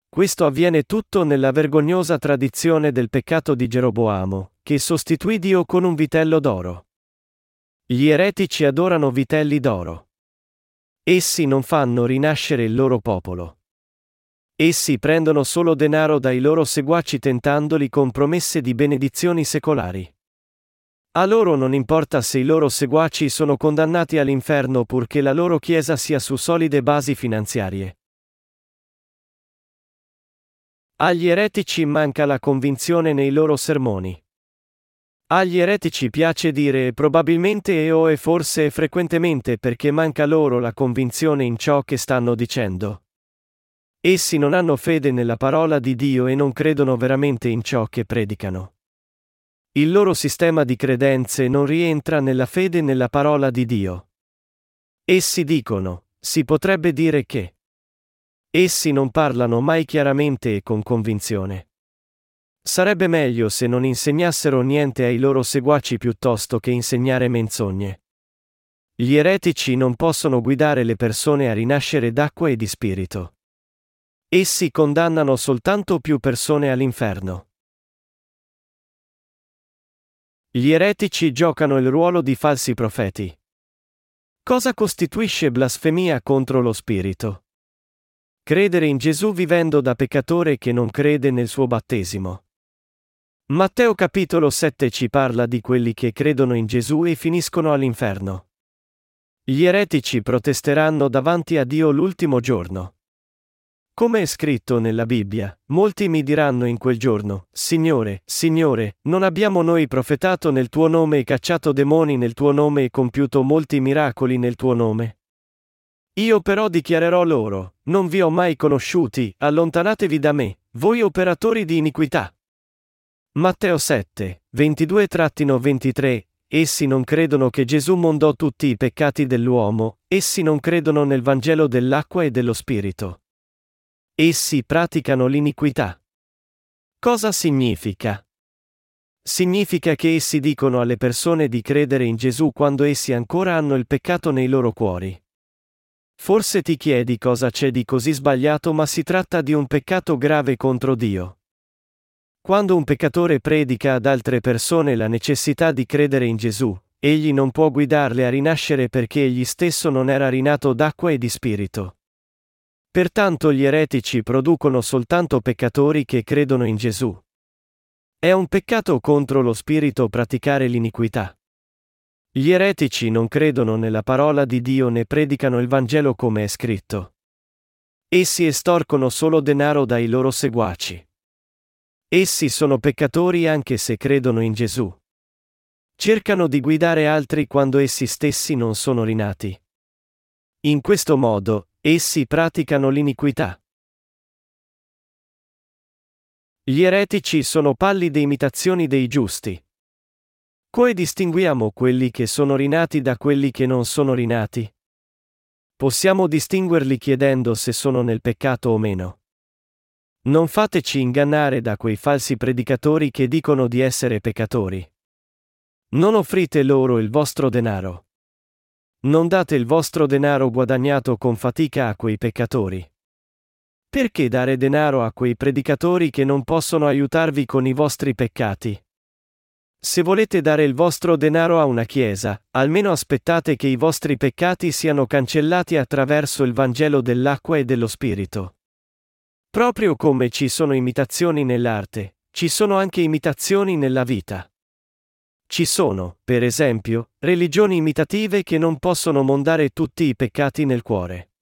[SPEAKER 1] Questo avviene tutto nella vergognosa tradizione del peccato di Geroboamo, che sostituì Dio con un vitello d'oro. Gli eretici adorano vitelli d'oro. Essi non fanno rinascere il loro popolo. Essi prendono solo denaro dai loro seguaci tentandoli con promesse di benedizioni secolari. A loro non importa se i loro seguaci sono condannati all'inferno purché la loro Chiesa sia su solide basi finanziarie. Agli eretici manca la convinzione nei loro sermoni. Agli eretici piace dire probabilmente e o e forse e frequentemente perché manca loro la convinzione in ciò che stanno dicendo. Essi non hanno fede nella parola di Dio e non credono veramente in ciò che predicano. Il loro sistema di credenze non rientra nella fede nella parola di Dio. Essi dicono, si potrebbe dire che. Essi non parlano mai chiaramente e con convinzione. Sarebbe meglio se non insegnassero niente ai loro seguaci piuttosto che insegnare menzogne. Gli eretici non possono guidare le persone a rinascere d'acqua e di spirito. Essi condannano soltanto più persone all'inferno. Gli eretici giocano il ruolo di falsi profeti. Cosa costituisce blasfemia contro lo Spirito? Credere in Gesù vivendo da peccatore che non crede nel suo battesimo. Matteo capitolo 7 ci parla di quelli che credono in Gesù e finiscono all'inferno. Gli eretici protesteranno davanti a Dio l'ultimo giorno. Come è scritto nella Bibbia, molti mi diranno in quel giorno, Signore, Signore, non abbiamo noi profetato nel tuo nome e cacciato demoni nel tuo nome e compiuto molti miracoli nel tuo nome? Io però dichiarerò loro, non vi ho mai conosciuti, allontanatevi da me, voi operatori di iniquità. Matteo 7, 22-23 Essi non credono che Gesù mondò tutti i peccati dell'uomo, essi non credono nel Vangelo dell'acqua e dello Spirito. Essi praticano l'iniquità. Cosa significa? Significa che essi dicono alle persone di credere in Gesù quando essi ancora hanno il peccato nei loro cuori. Forse ti chiedi cosa c'è di così sbagliato ma si tratta di un peccato grave contro Dio. Quando un peccatore predica ad altre persone la necessità di credere in Gesù, egli non può guidarle a rinascere perché egli stesso non era rinato d'acqua e di spirito. Pertanto gli eretici producono soltanto peccatori che credono in Gesù. È un peccato contro lo spirito praticare l'iniquità. Gli eretici non credono nella parola di Dio né predicano il Vangelo come è scritto. Essi estorcono solo denaro dai loro seguaci. Essi sono peccatori anche se credono in Gesù. Cercano di guidare altri quando essi stessi non sono rinati. In questo modo, essi praticano l'iniquità. Gli eretici sono pallide imitazioni dei giusti. Come distinguiamo quelli che sono rinati da quelli che non sono rinati? Possiamo distinguerli chiedendo se sono nel peccato o meno. Non fateci ingannare da quei falsi predicatori che dicono di essere peccatori. Non offrite loro il vostro denaro. Non date il vostro denaro guadagnato con fatica a quei peccatori. Perché dare denaro a quei predicatori che non possono aiutarvi con i vostri peccati? Se volete dare il vostro denaro a una chiesa, almeno aspettate che i vostri peccati siano cancellati attraverso il Vangelo dell'acqua e dello Spirito. Proprio come ci sono imitazioni nell'arte, ci sono anche imitazioni nella vita. Ci sono, per esempio, religioni imitative che non possono mondare tutti i peccati nel cuore.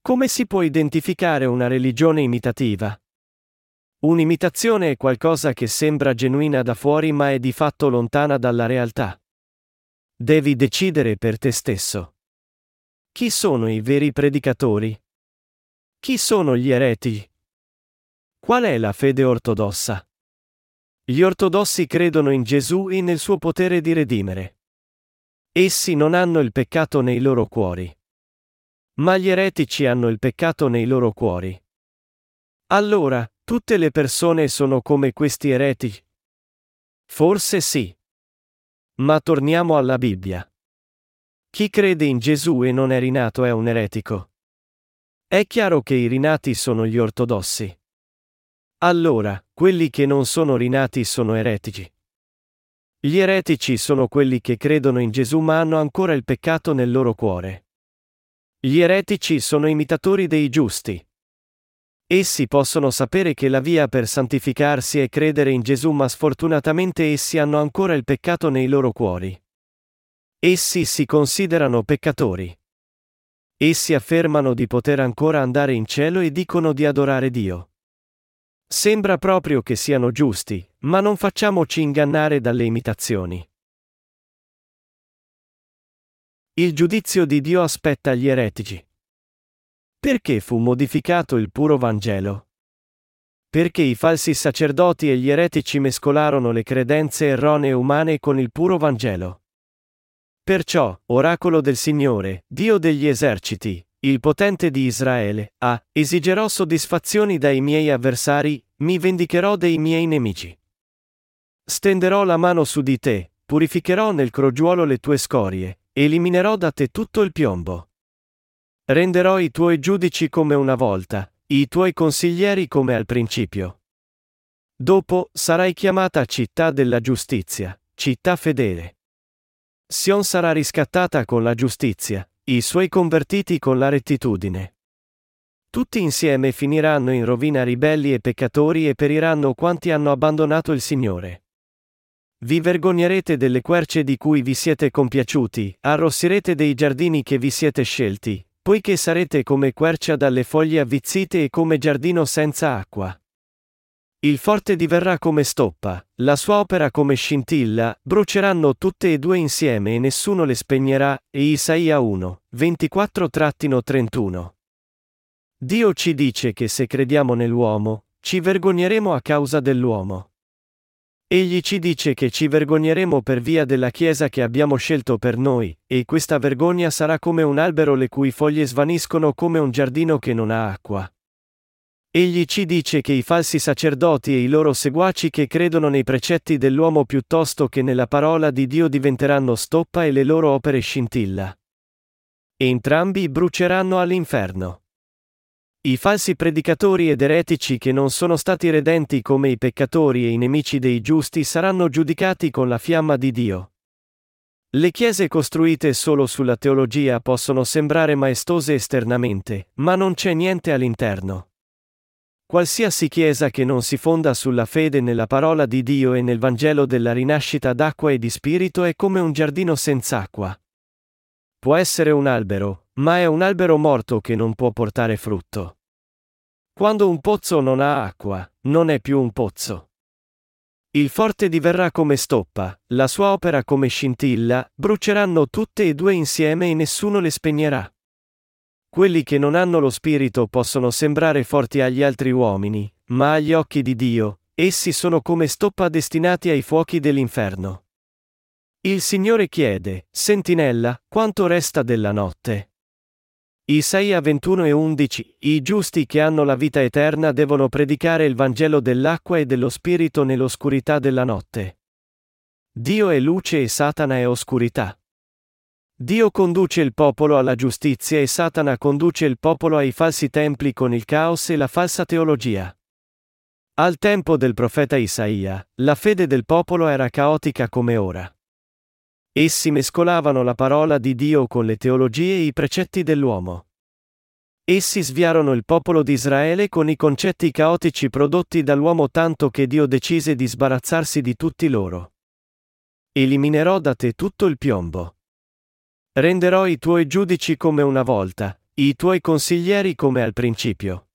[SPEAKER 1] Come si può identificare una religione imitativa? Un'imitazione è qualcosa che sembra genuina da fuori ma è di fatto lontana dalla realtà. Devi decidere per te stesso. Chi sono i veri predicatori? Chi sono gli ereti? Qual è la fede ortodossa? Gli ortodossi credono in Gesù e nel suo potere di redimere. Essi non hanno il peccato nei loro cuori. Ma gli eretici hanno il peccato nei loro cuori. Allora, tutte le persone sono come questi ereti? Forse sì. Ma torniamo alla Bibbia. Chi crede in Gesù e non è rinato è un eretico. È chiaro che i rinati sono gli ortodossi. Allora, quelli che non sono rinati sono eretici. Gli eretici sono quelli che credono in Gesù ma hanno ancora il peccato nel loro cuore. Gli eretici sono imitatori dei giusti. Essi possono sapere che la via per santificarsi è credere in Gesù ma sfortunatamente essi hanno ancora il peccato nei loro cuori. Essi si considerano peccatori. Essi affermano di poter ancora andare in cielo e dicono di adorare Dio. Sembra proprio che siano giusti, ma non facciamoci ingannare dalle imitazioni. Il giudizio di Dio aspetta gli eretici. Perché fu modificato il puro Vangelo? Perché i falsi sacerdoti e gli eretici mescolarono le credenze erronee umane con il puro Vangelo. Perciò, oracolo del Signore, Dio degli eserciti, il potente di Israele, ah, esigerò soddisfazioni dai miei avversari, mi vendicherò dei miei nemici. Stenderò la mano su di te, purificherò nel crogiuolo le tue scorie, eliminerò da te tutto il piombo. Renderò i tuoi giudici come una volta, i tuoi consiglieri come al principio. Dopo sarai chiamata città della giustizia, città fedele. Sion sarà riscattata con la giustizia, i suoi convertiti con la rettitudine. Tutti insieme finiranno in rovina ribelli e peccatori e periranno quanti hanno abbandonato il Signore. Vi vergognerete delle querce di cui vi siete compiaciuti, arrossirete dei giardini che vi siete scelti, poiché sarete come quercia dalle foglie avvizzite e come giardino senza acqua. Il forte diverrà come stoppa, la sua opera come scintilla, bruceranno tutte e due insieme e nessuno le spegnerà. E Isaia 1, 24-31. Dio ci dice che se crediamo nell'uomo, ci vergogneremo a causa dell'uomo. Egli ci dice che ci vergogneremo per via della Chiesa che abbiamo scelto per noi, e questa vergogna sarà come un albero le cui foglie svaniscono come un giardino che non ha acqua. Egli ci dice che i falsi sacerdoti e i loro seguaci che credono nei precetti dell'uomo piuttosto che nella parola di Dio diventeranno stoppa e le loro opere scintilla. Entrambi bruceranno all'inferno. I falsi predicatori ed eretici che non sono stati redenti come i peccatori e i nemici dei giusti saranno giudicati con la fiamma di Dio. Le chiese costruite solo sulla teologia possono sembrare maestose esternamente, ma non c'è niente all'interno. Qualsiasi chiesa che non si fonda sulla fede nella parola di Dio e nel Vangelo della rinascita d'acqua e di spirito è come un giardino senza acqua. Può essere un albero, ma è un albero morto che non può portare frutto. Quando un pozzo non ha acqua, non è più un pozzo. Il forte diverrà come stoppa, la sua opera come scintilla, bruceranno tutte e due insieme e nessuno le spegnerà. Quelli che non hanno lo spirito possono sembrare forti agli altri uomini, ma agli occhi di Dio, essi sono come stoppa destinati ai fuochi dell'inferno. Il Signore chiede, Sentinella, quanto resta della notte? Isaia 21 e 11 I giusti che hanno la vita eterna devono predicare il Vangelo dell'acqua e dello Spirito nell'oscurità della notte. Dio è luce e Satana è oscurità. Dio conduce il popolo alla giustizia e Satana conduce il popolo ai falsi templi con il caos e la falsa teologia. Al tempo del profeta Isaia, la fede del popolo era caotica come ora. Essi mescolavano la parola di Dio con le teologie e i precetti dell'uomo. Essi sviarono il popolo di Israele con i concetti caotici prodotti dall'uomo tanto che Dio decise di sbarazzarsi di tutti loro. Eliminerò da te tutto il piombo. Renderò i tuoi giudici come una volta, i tuoi consiglieri come al principio.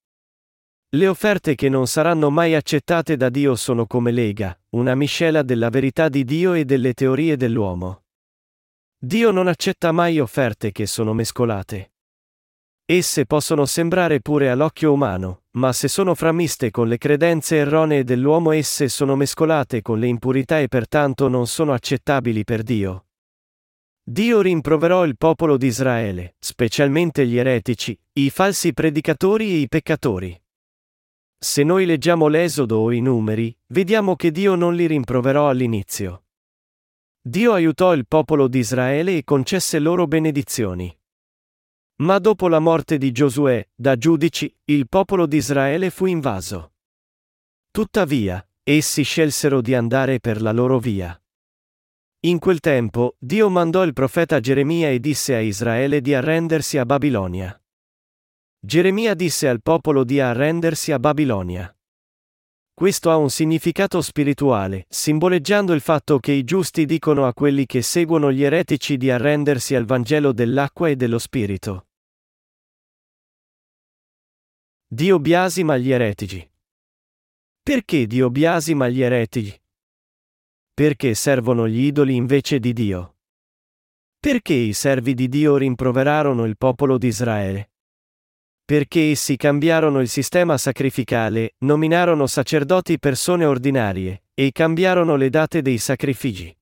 [SPEAKER 1] Le offerte che non saranno mai accettate da Dio sono come lega, una miscela della verità di Dio e delle teorie dell'uomo. Dio non accetta mai offerte che sono mescolate. Esse possono sembrare pure all'occhio umano, ma se sono framiste con le credenze erronee dell'uomo esse sono mescolate con le impurità e pertanto non sono accettabili per Dio. Dio rimproverò il popolo di Israele, specialmente gli eretici, i falsi predicatori e i peccatori. Se noi leggiamo l'Esodo o i numeri, vediamo che Dio non li rimproverò all'inizio. Dio aiutò il popolo di Israele e concesse loro benedizioni. Ma dopo la morte di Giosuè, da giudici, il popolo di Israele fu invaso. Tuttavia, essi scelsero di andare per la loro via. In quel tempo, Dio mandò il profeta Geremia e disse a Israele di arrendersi a Babilonia. Geremia disse al popolo di arrendersi a Babilonia. Questo ha un significato spirituale, simboleggiando il fatto che i giusti dicono a quelli che seguono gli eretici di arrendersi al Vangelo dell'acqua e dello Spirito. Dio biasima gli eretici. Perché Dio biasima gli eretici? Perché servono gli idoli invece di Dio. Perché i servi di Dio rimproverarono il popolo di Israele? Perché essi cambiarono il sistema sacrificale, nominarono sacerdoti persone ordinarie, e cambiarono le date dei sacrifici.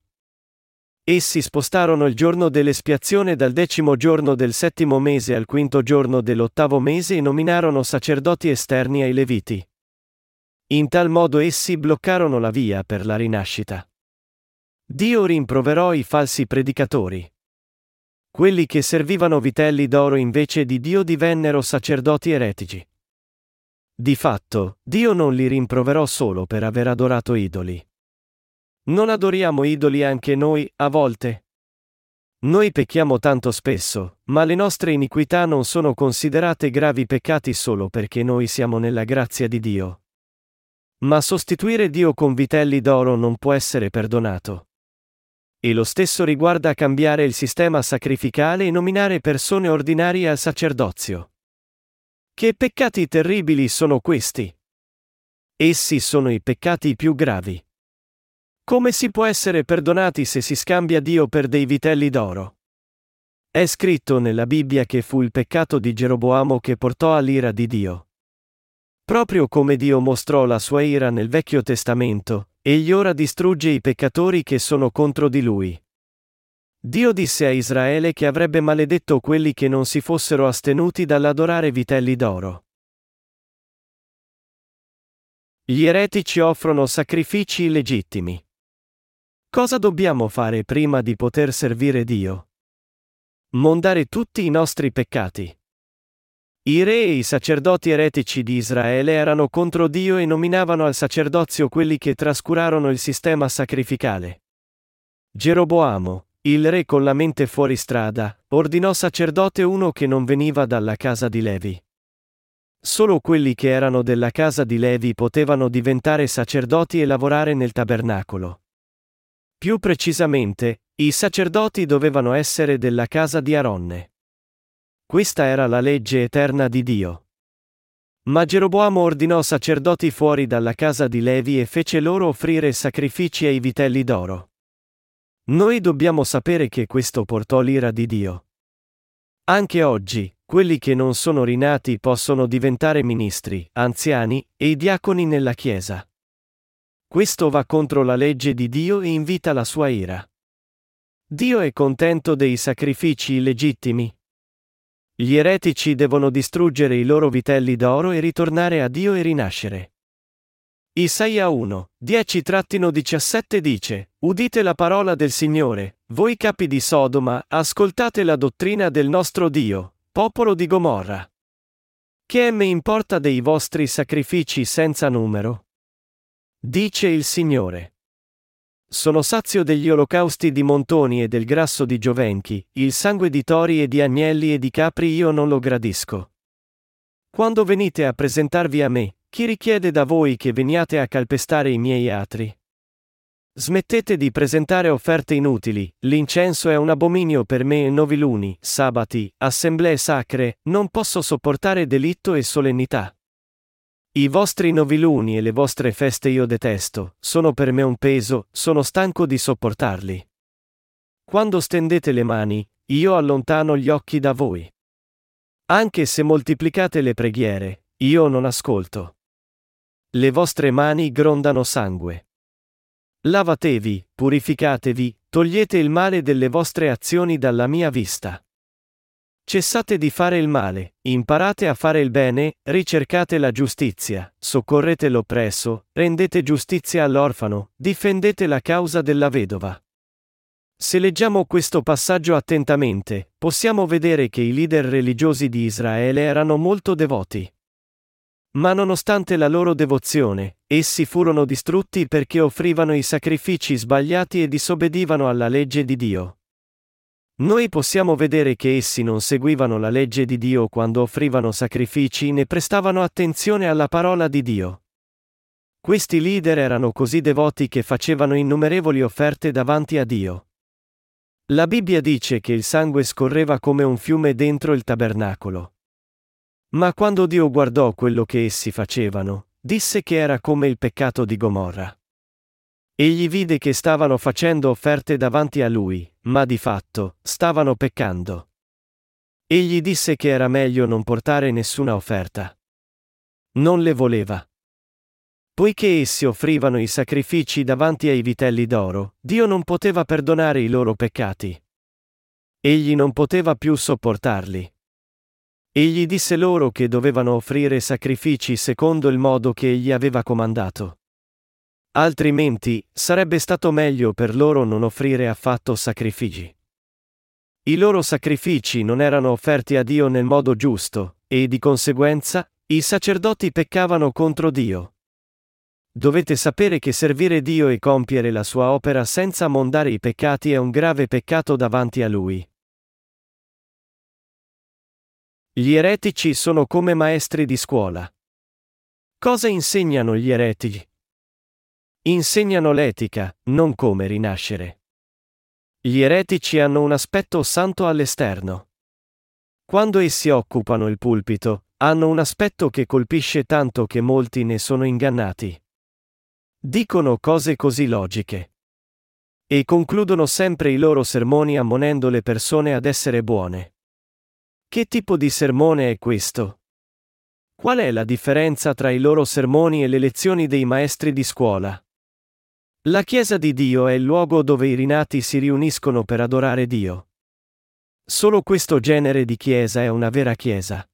[SPEAKER 1] Essi spostarono il giorno dell'espiazione dal decimo giorno del settimo mese al quinto giorno dell'ottavo mese e nominarono sacerdoti esterni ai Leviti. In tal modo essi bloccarono la via per la rinascita. Dio rimproverò i falsi predicatori. Quelli che servivano vitelli d'oro invece di Dio divennero sacerdoti eretici. Di fatto, Dio non li rimproverò solo per aver adorato idoli. Non adoriamo idoli anche noi, a volte? Noi pecchiamo tanto spesso, ma le nostre iniquità non sono considerate gravi peccati solo perché noi siamo nella grazia di Dio. Ma sostituire Dio con vitelli d'oro non può essere perdonato. E lo stesso riguarda cambiare il sistema sacrificale e nominare persone ordinarie al sacerdozio. Che peccati terribili sono questi? Essi sono i peccati più gravi. Come si può essere perdonati se si scambia Dio per dei vitelli d'oro? È scritto nella Bibbia che fu il peccato di Geroboamo che portò all'ira di Dio. Proprio come Dio mostrò la sua ira nel Vecchio Testamento, egli ora distrugge i peccatori che sono contro di lui. Dio disse a Israele che avrebbe maledetto quelli che non si fossero astenuti dall'adorare vitelli d'oro. Gli eretici offrono sacrifici illegittimi. Cosa dobbiamo fare prima di poter servire Dio? Mondare tutti i nostri peccati. I re e i sacerdoti eretici di Israele erano contro Dio e nominavano al sacerdozio quelli che trascurarono il sistema sacrificale. Geroboamo, il re con la mente fuori strada, ordinò sacerdote uno che non veniva dalla casa di Levi. Solo quelli che erano della casa di Levi potevano diventare sacerdoti e lavorare nel tabernacolo. Più precisamente, i sacerdoti dovevano essere della casa di Aronne. Questa era la legge eterna di Dio. Ma Geroboamo ordinò sacerdoti fuori dalla casa di Levi e fece loro offrire sacrifici ai vitelli d'oro. Noi dobbiamo sapere che questo portò l'ira di Dio. Anche oggi, quelli che non sono rinati possono diventare ministri, anziani e diaconi nella Chiesa. Questo va contro la legge di Dio e invita la sua ira. Dio è contento dei sacrifici illegittimi? Gli eretici devono distruggere i loro vitelli d'oro e ritornare a Dio e rinascere. Isaia 1, 10-17 dice, Udite la parola del Signore, voi capi di Sodoma, ascoltate la dottrina del nostro Dio, popolo di Gomorra. Che me importa dei vostri sacrifici senza numero? Dice il Signore. Sono sazio degli olocausti di montoni e del grasso di giovenchi, il sangue di tori e di agnelli e di capri io non lo gradisco. Quando venite a presentarvi a me, chi richiede da voi che veniate a calpestare i miei atri? Smettete di presentare offerte inutili, l'incenso è un abominio per me e noviluni, sabati, assemblee sacre, non posso sopportare delitto e solennità. I vostri noviluni e le vostre feste io detesto, sono per me un peso, sono stanco di sopportarli. Quando stendete le mani, io allontano gli occhi da voi. Anche se moltiplicate le preghiere, io non ascolto. Le vostre mani grondano sangue. Lavatevi, purificatevi, togliete il male delle vostre azioni dalla mia vista. Cessate di fare il male, imparate a fare il bene, ricercate la giustizia, soccorrete l'oppresso, rendete giustizia all'orfano, difendete la causa della vedova. Se leggiamo questo passaggio attentamente, possiamo vedere che i leader religiosi di Israele erano molto devoti. Ma nonostante la loro devozione, essi furono distrutti perché offrivano i sacrifici sbagliati e disobbedivano alla legge di Dio. Noi possiamo vedere che essi non seguivano la legge di Dio quando offrivano sacrifici né prestavano attenzione alla parola di Dio. Questi leader erano così devoti che facevano innumerevoli offerte davanti a Dio. La Bibbia dice che il sangue scorreva come un fiume dentro il tabernacolo. Ma quando Dio guardò quello che essi facevano, disse che era come il peccato di Gomorra. Egli vide che stavano facendo offerte davanti a lui, ma di fatto, stavano peccando. Egli disse che era meglio non portare nessuna offerta. Non le voleva. Poiché essi offrivano i sacrifici davanti ai vitelli d'oro, Dio non poteva perdonare i loro peccati. Egli non poteva più sopportarli. Egli disse loro che dovevano offrire sacrifici secondo il modo che egli aveva comandato. Altrimenti, sarebbe stato meglio per loro non offrire affatto sacrifici. I loro sacrifici non erano offerti a Dio nel modo giusto, e di conseguenza, i sacerdoti peccavano contro Dio. Dovete sapere che servire Dio e compiere la sua opera senza mondare i peccati è un grave peccato davanti a Lui. Gli eretici sono come maestri di scuola. Cosa insegnano gli eretici? Insegnano l'etica, non come rinascere. Gli eretici hanno un aspetto santo all'esterno. Quando essi occupano il pulpito, Hanno un aspetto che colpisce tanto che molti ne sono ingannati. Dicono cose così logiche. E concludono sempre i loro sermoni ammonendo le persone ad essere buone. Che tipo di sermone è questo? Qual è la differenza tra i loro sermoni e le lezioni dei maestri di scuola? La Chiesa di Dio è il luogo dove i rinati si riuniscono per adorare Dio. Solo questo genere di Chiesa è una vera Chiesa.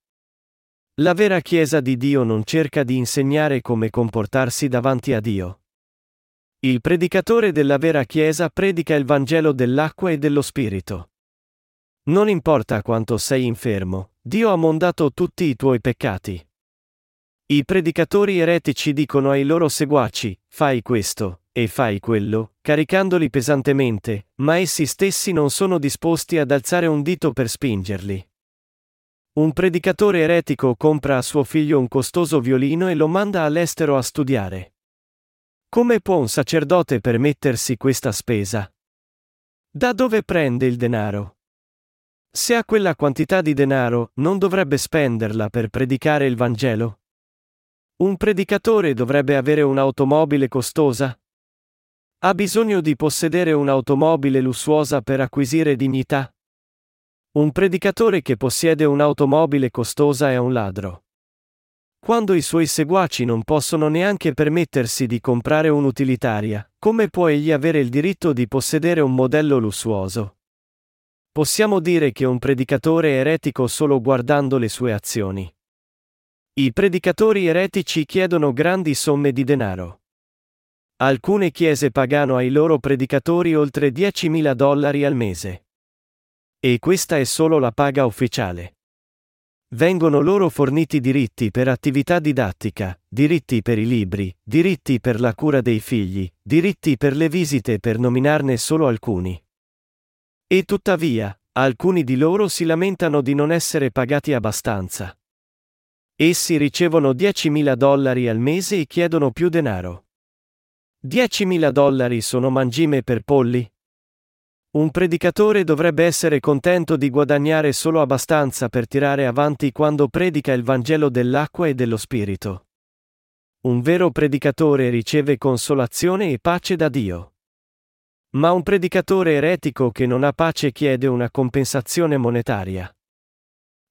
[SPEAKER 1] La vera Chiesa di Dio non cerca di insegnare come comportarsi davanti a Dio. Il predicatore della vera Chiesa predica il Vangelo dell'acqua e dello Spirito. Non importa quanto sei infermo, Dio ha mondato tutti i tuoi peccati. I predicatori eretici dicono ai loro seguaci, fai questo, e fai quello, caricandoli pesantemente, ma essi stessi non sono disposti ad alzare un dito per spingerli. Un predicatore eretico compra a suo figlio un costoso violino e lo manda all'estero a studiare. Come può un sacerdote permettersi questa spesa? Da dove prende il denaro? Se ha quella quantità di denaro, non dovrebbe spenderla per predicare il Vangelo? Un predicatore dovrebbe avere un'automobile costosa? Ha bisogno di possedere un'automobile lussuosa per acquisire dignità? Un predicatore che possiede un'automobile costosa è un ladro. Quando i suoi seguaci non possono neanche permettersi di comprare un'utilitaria, come può egli avere il diritto di possedere un modello lussuoso? Possiamo dire che un predicatore è eretico solo guardando le sue azioni. I predicatori eretici chiedono grandi somme di denaro. Alcune chiese pagano ai loro predicatori oltre 10.000 dollari al mese. E questa è solo la paga ufficiale. Vengono loro forniti diritti per attività didattica, diritti per i libri, diritti per la cura dei figli, diritti per le visite per nominarne solo alcuni. E tuttavia, alcuni di loro si lamentano di non essere pagati abbastanza. Essi ricevono 10.000 dollari al mese e chiedono più denaro. 10.000 dollari sono mangime per polli? Un predicatore dovrebbe essere contento di guadagnare solo abbastanza per tirare avanti quando predica il Vangelo dell'acqua e dello Spirito. Un vero predicatore riceve consolazione e pace da Dio. Ma un predicatore eretico che non ha pace chiede una compensazione monetaria.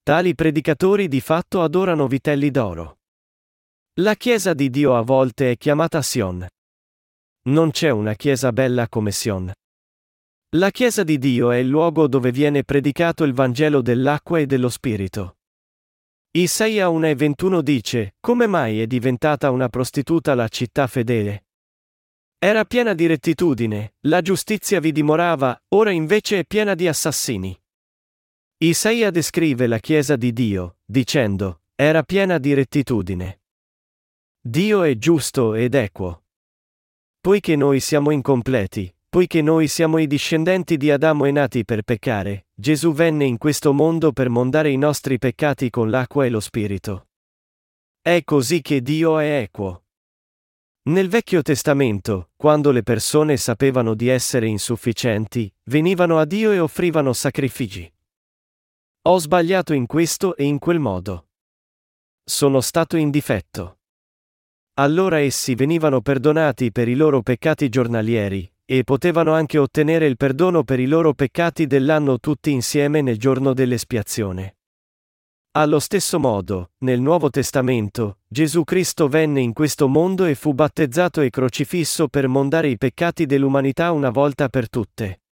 [SPEAKER 1] Tali predicatori di fatto adorano vitelli d'oro. La Chiesa di Dio a volte è chiamata Sion. Non c'è una Chiesa bella come Sion. La Chiesa di Dio è il luogo dove viene predicato il Vangelo dell'acqua e dello Spirito. Isaia 1 e 21 dice, Come mai è diventata una prostituta la città fedele? Era piena di rettitudine, la giustizia vi dimorava, ora invece è piena di assassini. Isaia descrive la Chiesa di Dio, dicendo, era piena di rettitudine. Dio è giusto ed equo. Poiché noi siamo incompleti, Poiché noi siamo i discendenti di Adamo e nati per peccare, Gesù venne in questo mondo per mondare i nostri peccati con l'acqua e lo Spirito. È così che Dio è equo. Nel Vecchio Testamento, quando le persone sapevano di essere insufficienti, venivano a Dio e offrivano sacrifici. Ho sbagliato in questo e in quel modo. Sono stato in difetto. Allora essi venivano perdonati per i loro peccati giornalieri, e potevano anche ottenere il perdono per i loro peccati dell'anno tutti insieme nel giorno dell'espiazione. Allo stesso modo, nel Nuovo Testamento, Gesù Cristo venne in questo mondo e fu battezzato e crocifisso per mondare i peccati dell'umanità una volta per tutte.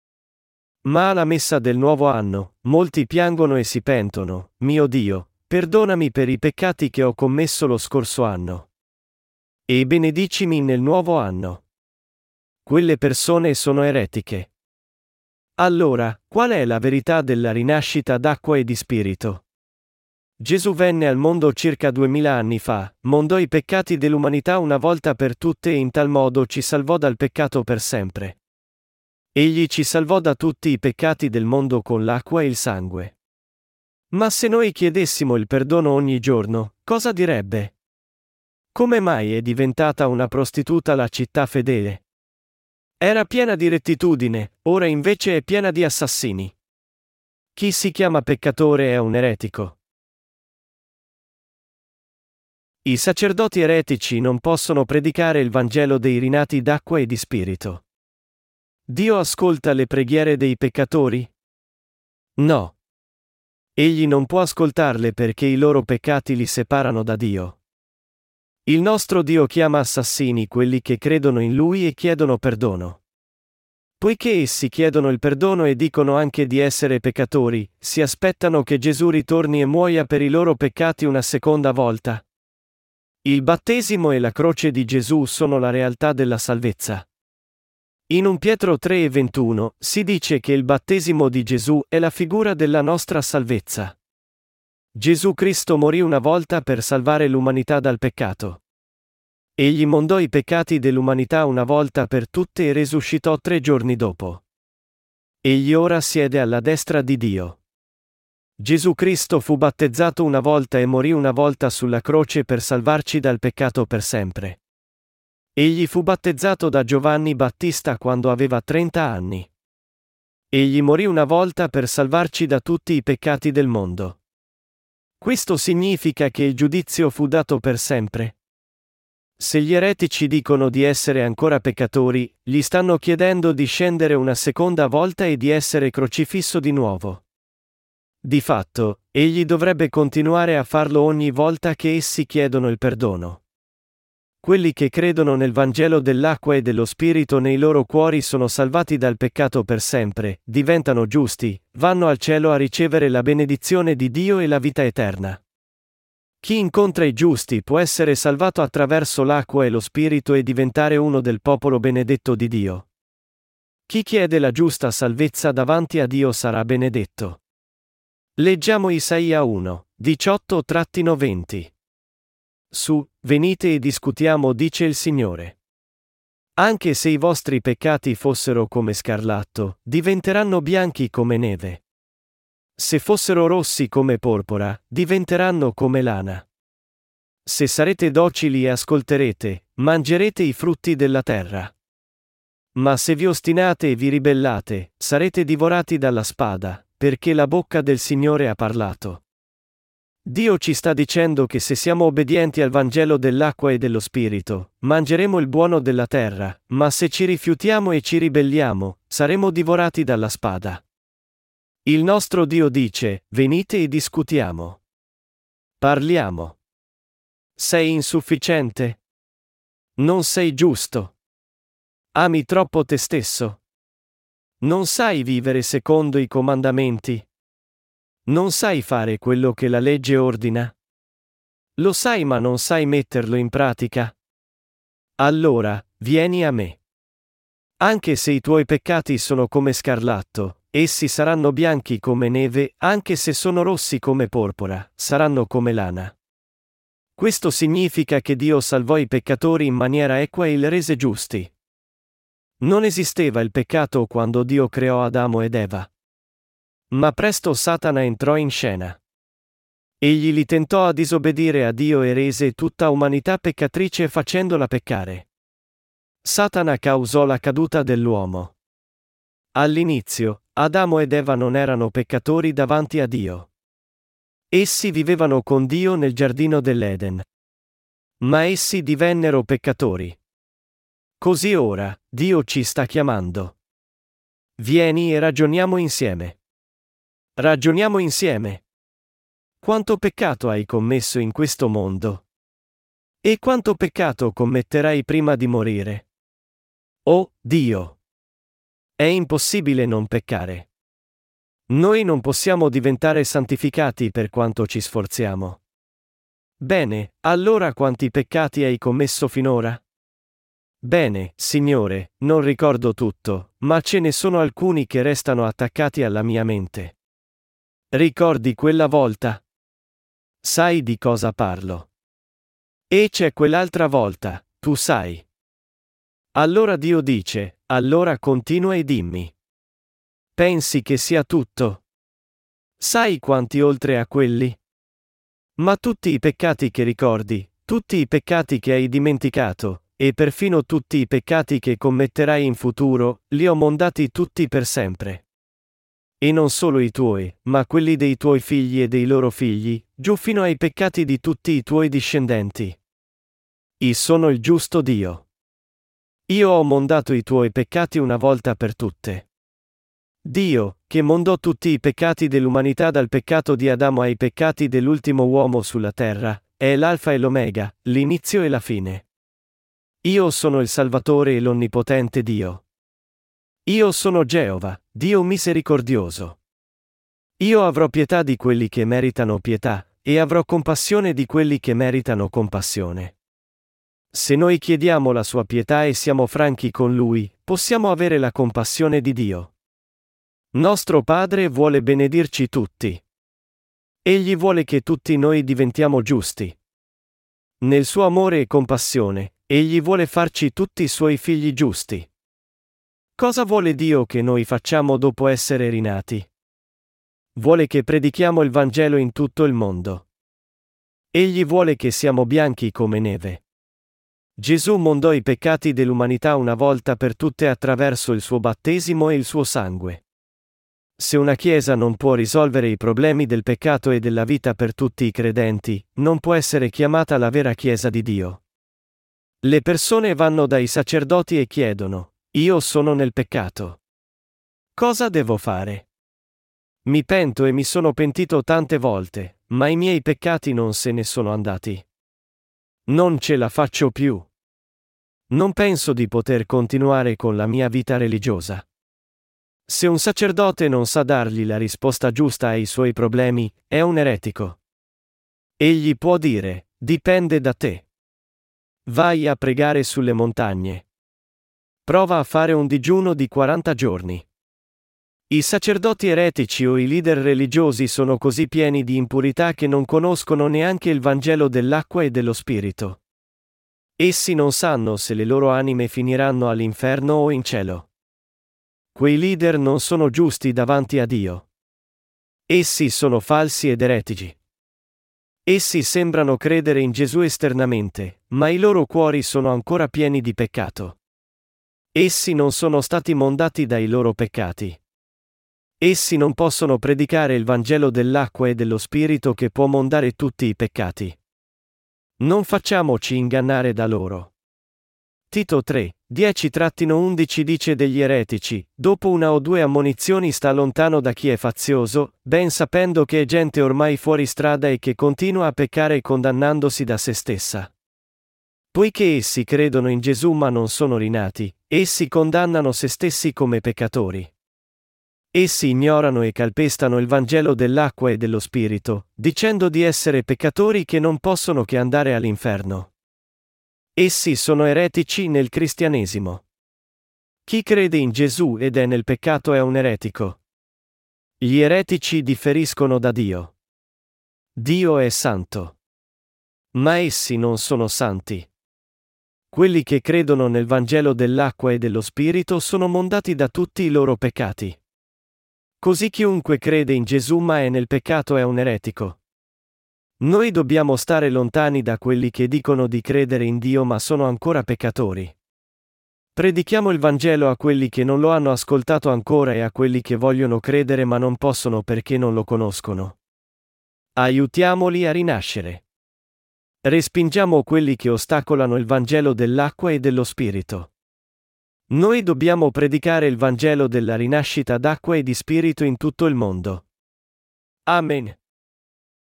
[SPEAKER 1] Ma alla messa del nuovo anno, molti piangono e si pentono, mio Dio, perdonami per i peccati che ho commesso lo scorso anno. E benedicimi nel nuovo anno. Quelle persone sono eretiche. Allora, qual è la verità della rinascita d'acqua e di spirito? Gesù venne al mondo circa duemila anni fa, mondò i peccati dell'umanità una volta per tutte e in tal modo ci salvò dal peccato per sempre. Egli ci salvò da tutti i peccati del mondo con l'acqua e il sangue. Ma se noi chiedessimo il perdono ogni giorno, cosa direbbe? Come mai è diventata una prostituta la città fedele? Era piena di rettitudine, ora invece è piena di assassini. Chi si chiama peccatore è un eretico. I sacerdoti eretici non possono predicare il Vangelo dei rinati d'acqua e di spirito. Dio ascolta le preghiere dei peccatori? No. Egli non può ascoltarle perché i loro peccati li separano da Dio. Il nostro Dio chiama assassini quelli che credono in Lui e chiedono perdono. Poiché essi chiedono il perdono e dicono anche di essere peccatori, si aspettano che Gesù ritorni e muoia per i loro peccati una seconda volta. Il battesimo e la croce di Gesù sono la realtà della salvezza. In 1 Pietro 3 e 21 si dice che il battesimo di Gesù è la figura della nostra salvezza. Gesù Cristo morì una volta per salvare l'umanità dal peccato. Egli mondò i peccati dell'umanità una volta per tutte e resuscitò tre giorni dopo. Egli ora siede alla destra di Dio. Gesù Cristo fu battezzato una volta e morì una volta sulla croce per salvarci dal peccato per sempre. Egli fu battezzato da Giovanni Battista quando aveva 30 anni. Egli morì una volta per salvarci da tutti i peccati del mondo. Questo significa che il giudizio fu dato per sempre. Se gli eretici dicono di essere ancora peccatori, gli stanno chiedendo di scendere una seconda volta e di essere crocifisso di nuovo. Di fatto, egli dovrebbe continuare a farlo ogni volta che essi chiedono il perdono. Quelli che credono nel Vangelo dell'acqua e dello Spirito nei loro cuori sono salvati dal peccato per sempre, diventano giusti, vanno al cielo a ricevere la benedizione di Dio e la vita eterna. Chi incontra i giusti può essere salvato attraverso l'acqua e lo Spirito e diventare uno del popolo benedetto di Dio. Chi chiede la giusta salvezza davanti a Dio sarà benedetto. Leggiamo Isaia 1, 18-20. Su, venite e discutiamo, dice il Signore. Anche se i vostri peccati fossero come scarlatto, diventeranno bianchi come neve. Se fossero rossi come porpora, diventeranno come lana. Se sarete docili e ascolterete, mangerete i frutti della terra. Ma se vi ostinate e vi ribellate, sarete divorati dalla spada, perché la bocca del Signore ha parlato. Dio ci sta dicendo che se siamo obbedienti al Vangelo dell'acqua e dello Spirito, mangeremo il buono della terra, ma se ci rifiutiamo e ci ribelliamo, saremo divorati dalla spada. Il nostro Dio dice, venite e discutiamo. Parliamo. Sei insufficiente? Non sei giusto? Ami troppo te stesso? Non sai vivere secondo i comandamenti? Non sai fare quello che la legge ordina? Lo sai ma non sai metterlo in pratica? Allora, vieni a me. Anche se i tuoi peccati sono come scarlatto, essi saranno bianchi come neve, anche se sono rossi come porpora, saranno come lana. Questo significa che Dio salvò i peccatori in maniera equa e li rese giusti. Non esisteva il peccato quando Dio creò Adamo ed Eva. Ma presto Satana entrò in scena. Egli li tentò a disobbedire a Dio e rese tutta umanità peccatrice facendola peccare. Satana causò la caduta dell'uomo. All'inizio, Adamo ed Eva non erano peccatori davanti a Dio. Essi vivevano con Dio nel giardino dell'Eden. Ma essi divennero peccatori. Così ora, Dio ci sta chiamando. Vieni e ragioniamo insieme. Ragioniamo insieme. Quanto peccato hai commesso in questo mondo? E quanto peccato commetterai prima di morire? Oh, Dio! È impossibile non peccare. Noi non possiamo diventare santificati per quanto ci sforziamo. Bene, allora quanti peccati hai commesso finora? Bene, Signore, non ricordo tutto, ma ce ne sono alcuni che restano attaccati alla mia mente. Ricordi quella volta? Sai di cosa parlo. E c'è quell'altra volta, tu sai. Allora Dio dice, allora continua e dimmi. Pensi che sia tutto? Sai quanti oltre a quelli? Ma tutti i peccati che ricordi, tutti i peccati che hai dimenticato, e perfino tutti i peccati che commetterai in futuro, li ho mondati tutti per sempre. E non solo i tuoi, ma quelli dei tuoi figli e dei loro figli, giù fino ai peccati di tutti i tuoi discendenti. Io sono il giusto Dio. Io ho mondato i tuoi peccati una volta per tutte. Dio, che mondò tutti i peccati dell'umanità dal peccato di Adamo ai peccati dell'ultimo uomo sulla terra, è l'alfa e l'omega, l'inizio e la fine. Io sono il Salvatore e l'Onnipotente Dio. Io sono Geova, Dio misericordioso. Io avrò pietà di quelli che meritano pietà, e avrò compassione di quelli che meritano compassione. Se noi chiediamo la sua pietà e siamo franchi con Lui, possiamo avere la compassione di Dio. Nostro Padre vuole benedirci tutti. Egli vuole che tutti noi diventiamo giusti. Nel suo amore e compassione, egli vuole farci tutti i suoi figli giusti. Cosa vuole Dio che noi facciamo dopo essere rinati? Vuole che predichiamo il Vangelo in tutto il mondo. Egli vuole che siamo bianchi come neve. Gesù mondò i peccati dell'umanità una volta per tutte attraverso il suo battesimo e il suo sangue. Se una Chiesa non può risolvere i problemi del peccato e della vita per tutti i credenti, non può essere chiamata la vera Chiesa di Dio. Le persone vanno dai sacerdoti e chiedono, io sono nel peccato. Cosa devo fare? Mi pento e mi sono pentito tante volte, ma i miei peccati non se ne sono andati. Non ce la faccio più. Non penso di poter continuare con la mia vita religiosa. Se un sacerdote non sa dargli la risposta giusta ai suoi problemi, è un eretico. Egli può dire, dipende da te. Vai a pregare sulle montagne. Prova a fare un digiuno di 40 giorni. I sacerdoti eretici o i leader religiosi sono così pieni di impurità che non conoscono neanche il Vangelo dell'acqua e dello Spirito. Essi non sanno se le loro anime finiranno all'inferno o in cielo. Quei leader non sono giusti davanti a Dio. Essi sono falsi ed eretici. Essi sembrano credere in Gesù esternamente, ma i loro cuori sono ancora pieni di peccato. Essi non sono stati mondati dai loro peccati. Essi non possono predicare il Vangelo dell'acqua e dello Spirito che può mondare tutti i peccati. Non facciamoci ingannare da loro. Tito 3, 10-11 dice degli eretici, dopo una o due ammonizioni sta lontano da chi è fazioso, ben sapendo che è gente ormai fuori strada e che continua a peccare condannandosi da se stessa. Poiché essi credono in Gesù ma non sono rinati, essi condannano se stessi come peccatori. Essi ignorano e calpestano il Vangelo dell'acqua e dello Spirito, dicendo di essere peccatori che non possono che andare all'inferno. Essi sono eretici nel cristianesimo. Chi crede in Gesù ed è nel peccato è un eretico. Gli eretici differiscono da Dio. Dio è santo. Ma essi non sono santi. Quelli che credono nel Vangelo dell'acqua e dello Spirito sono mondati da tutti i loro peccati. Così chiunque crede in Gesù ma è nel peccato è un eretico. Noi dobbiamo stare lontani da quelli che dicono di credere in Dio ma sono ancora peccatori. Predichiamo il Vangelo a quelli che non lo hanno ascoltato ancora e a quelli che vogliono credere ma non possono perché non lo conoscono. Aiutiamoli a rinascere. Respingiamo quelli che ostacolano il Vangelo dell'acqua e dello Spirito. Noi dobbiamo predicare il Vangelo della rinascita d'acqua e di Spirito in tutto il mondo. Amen.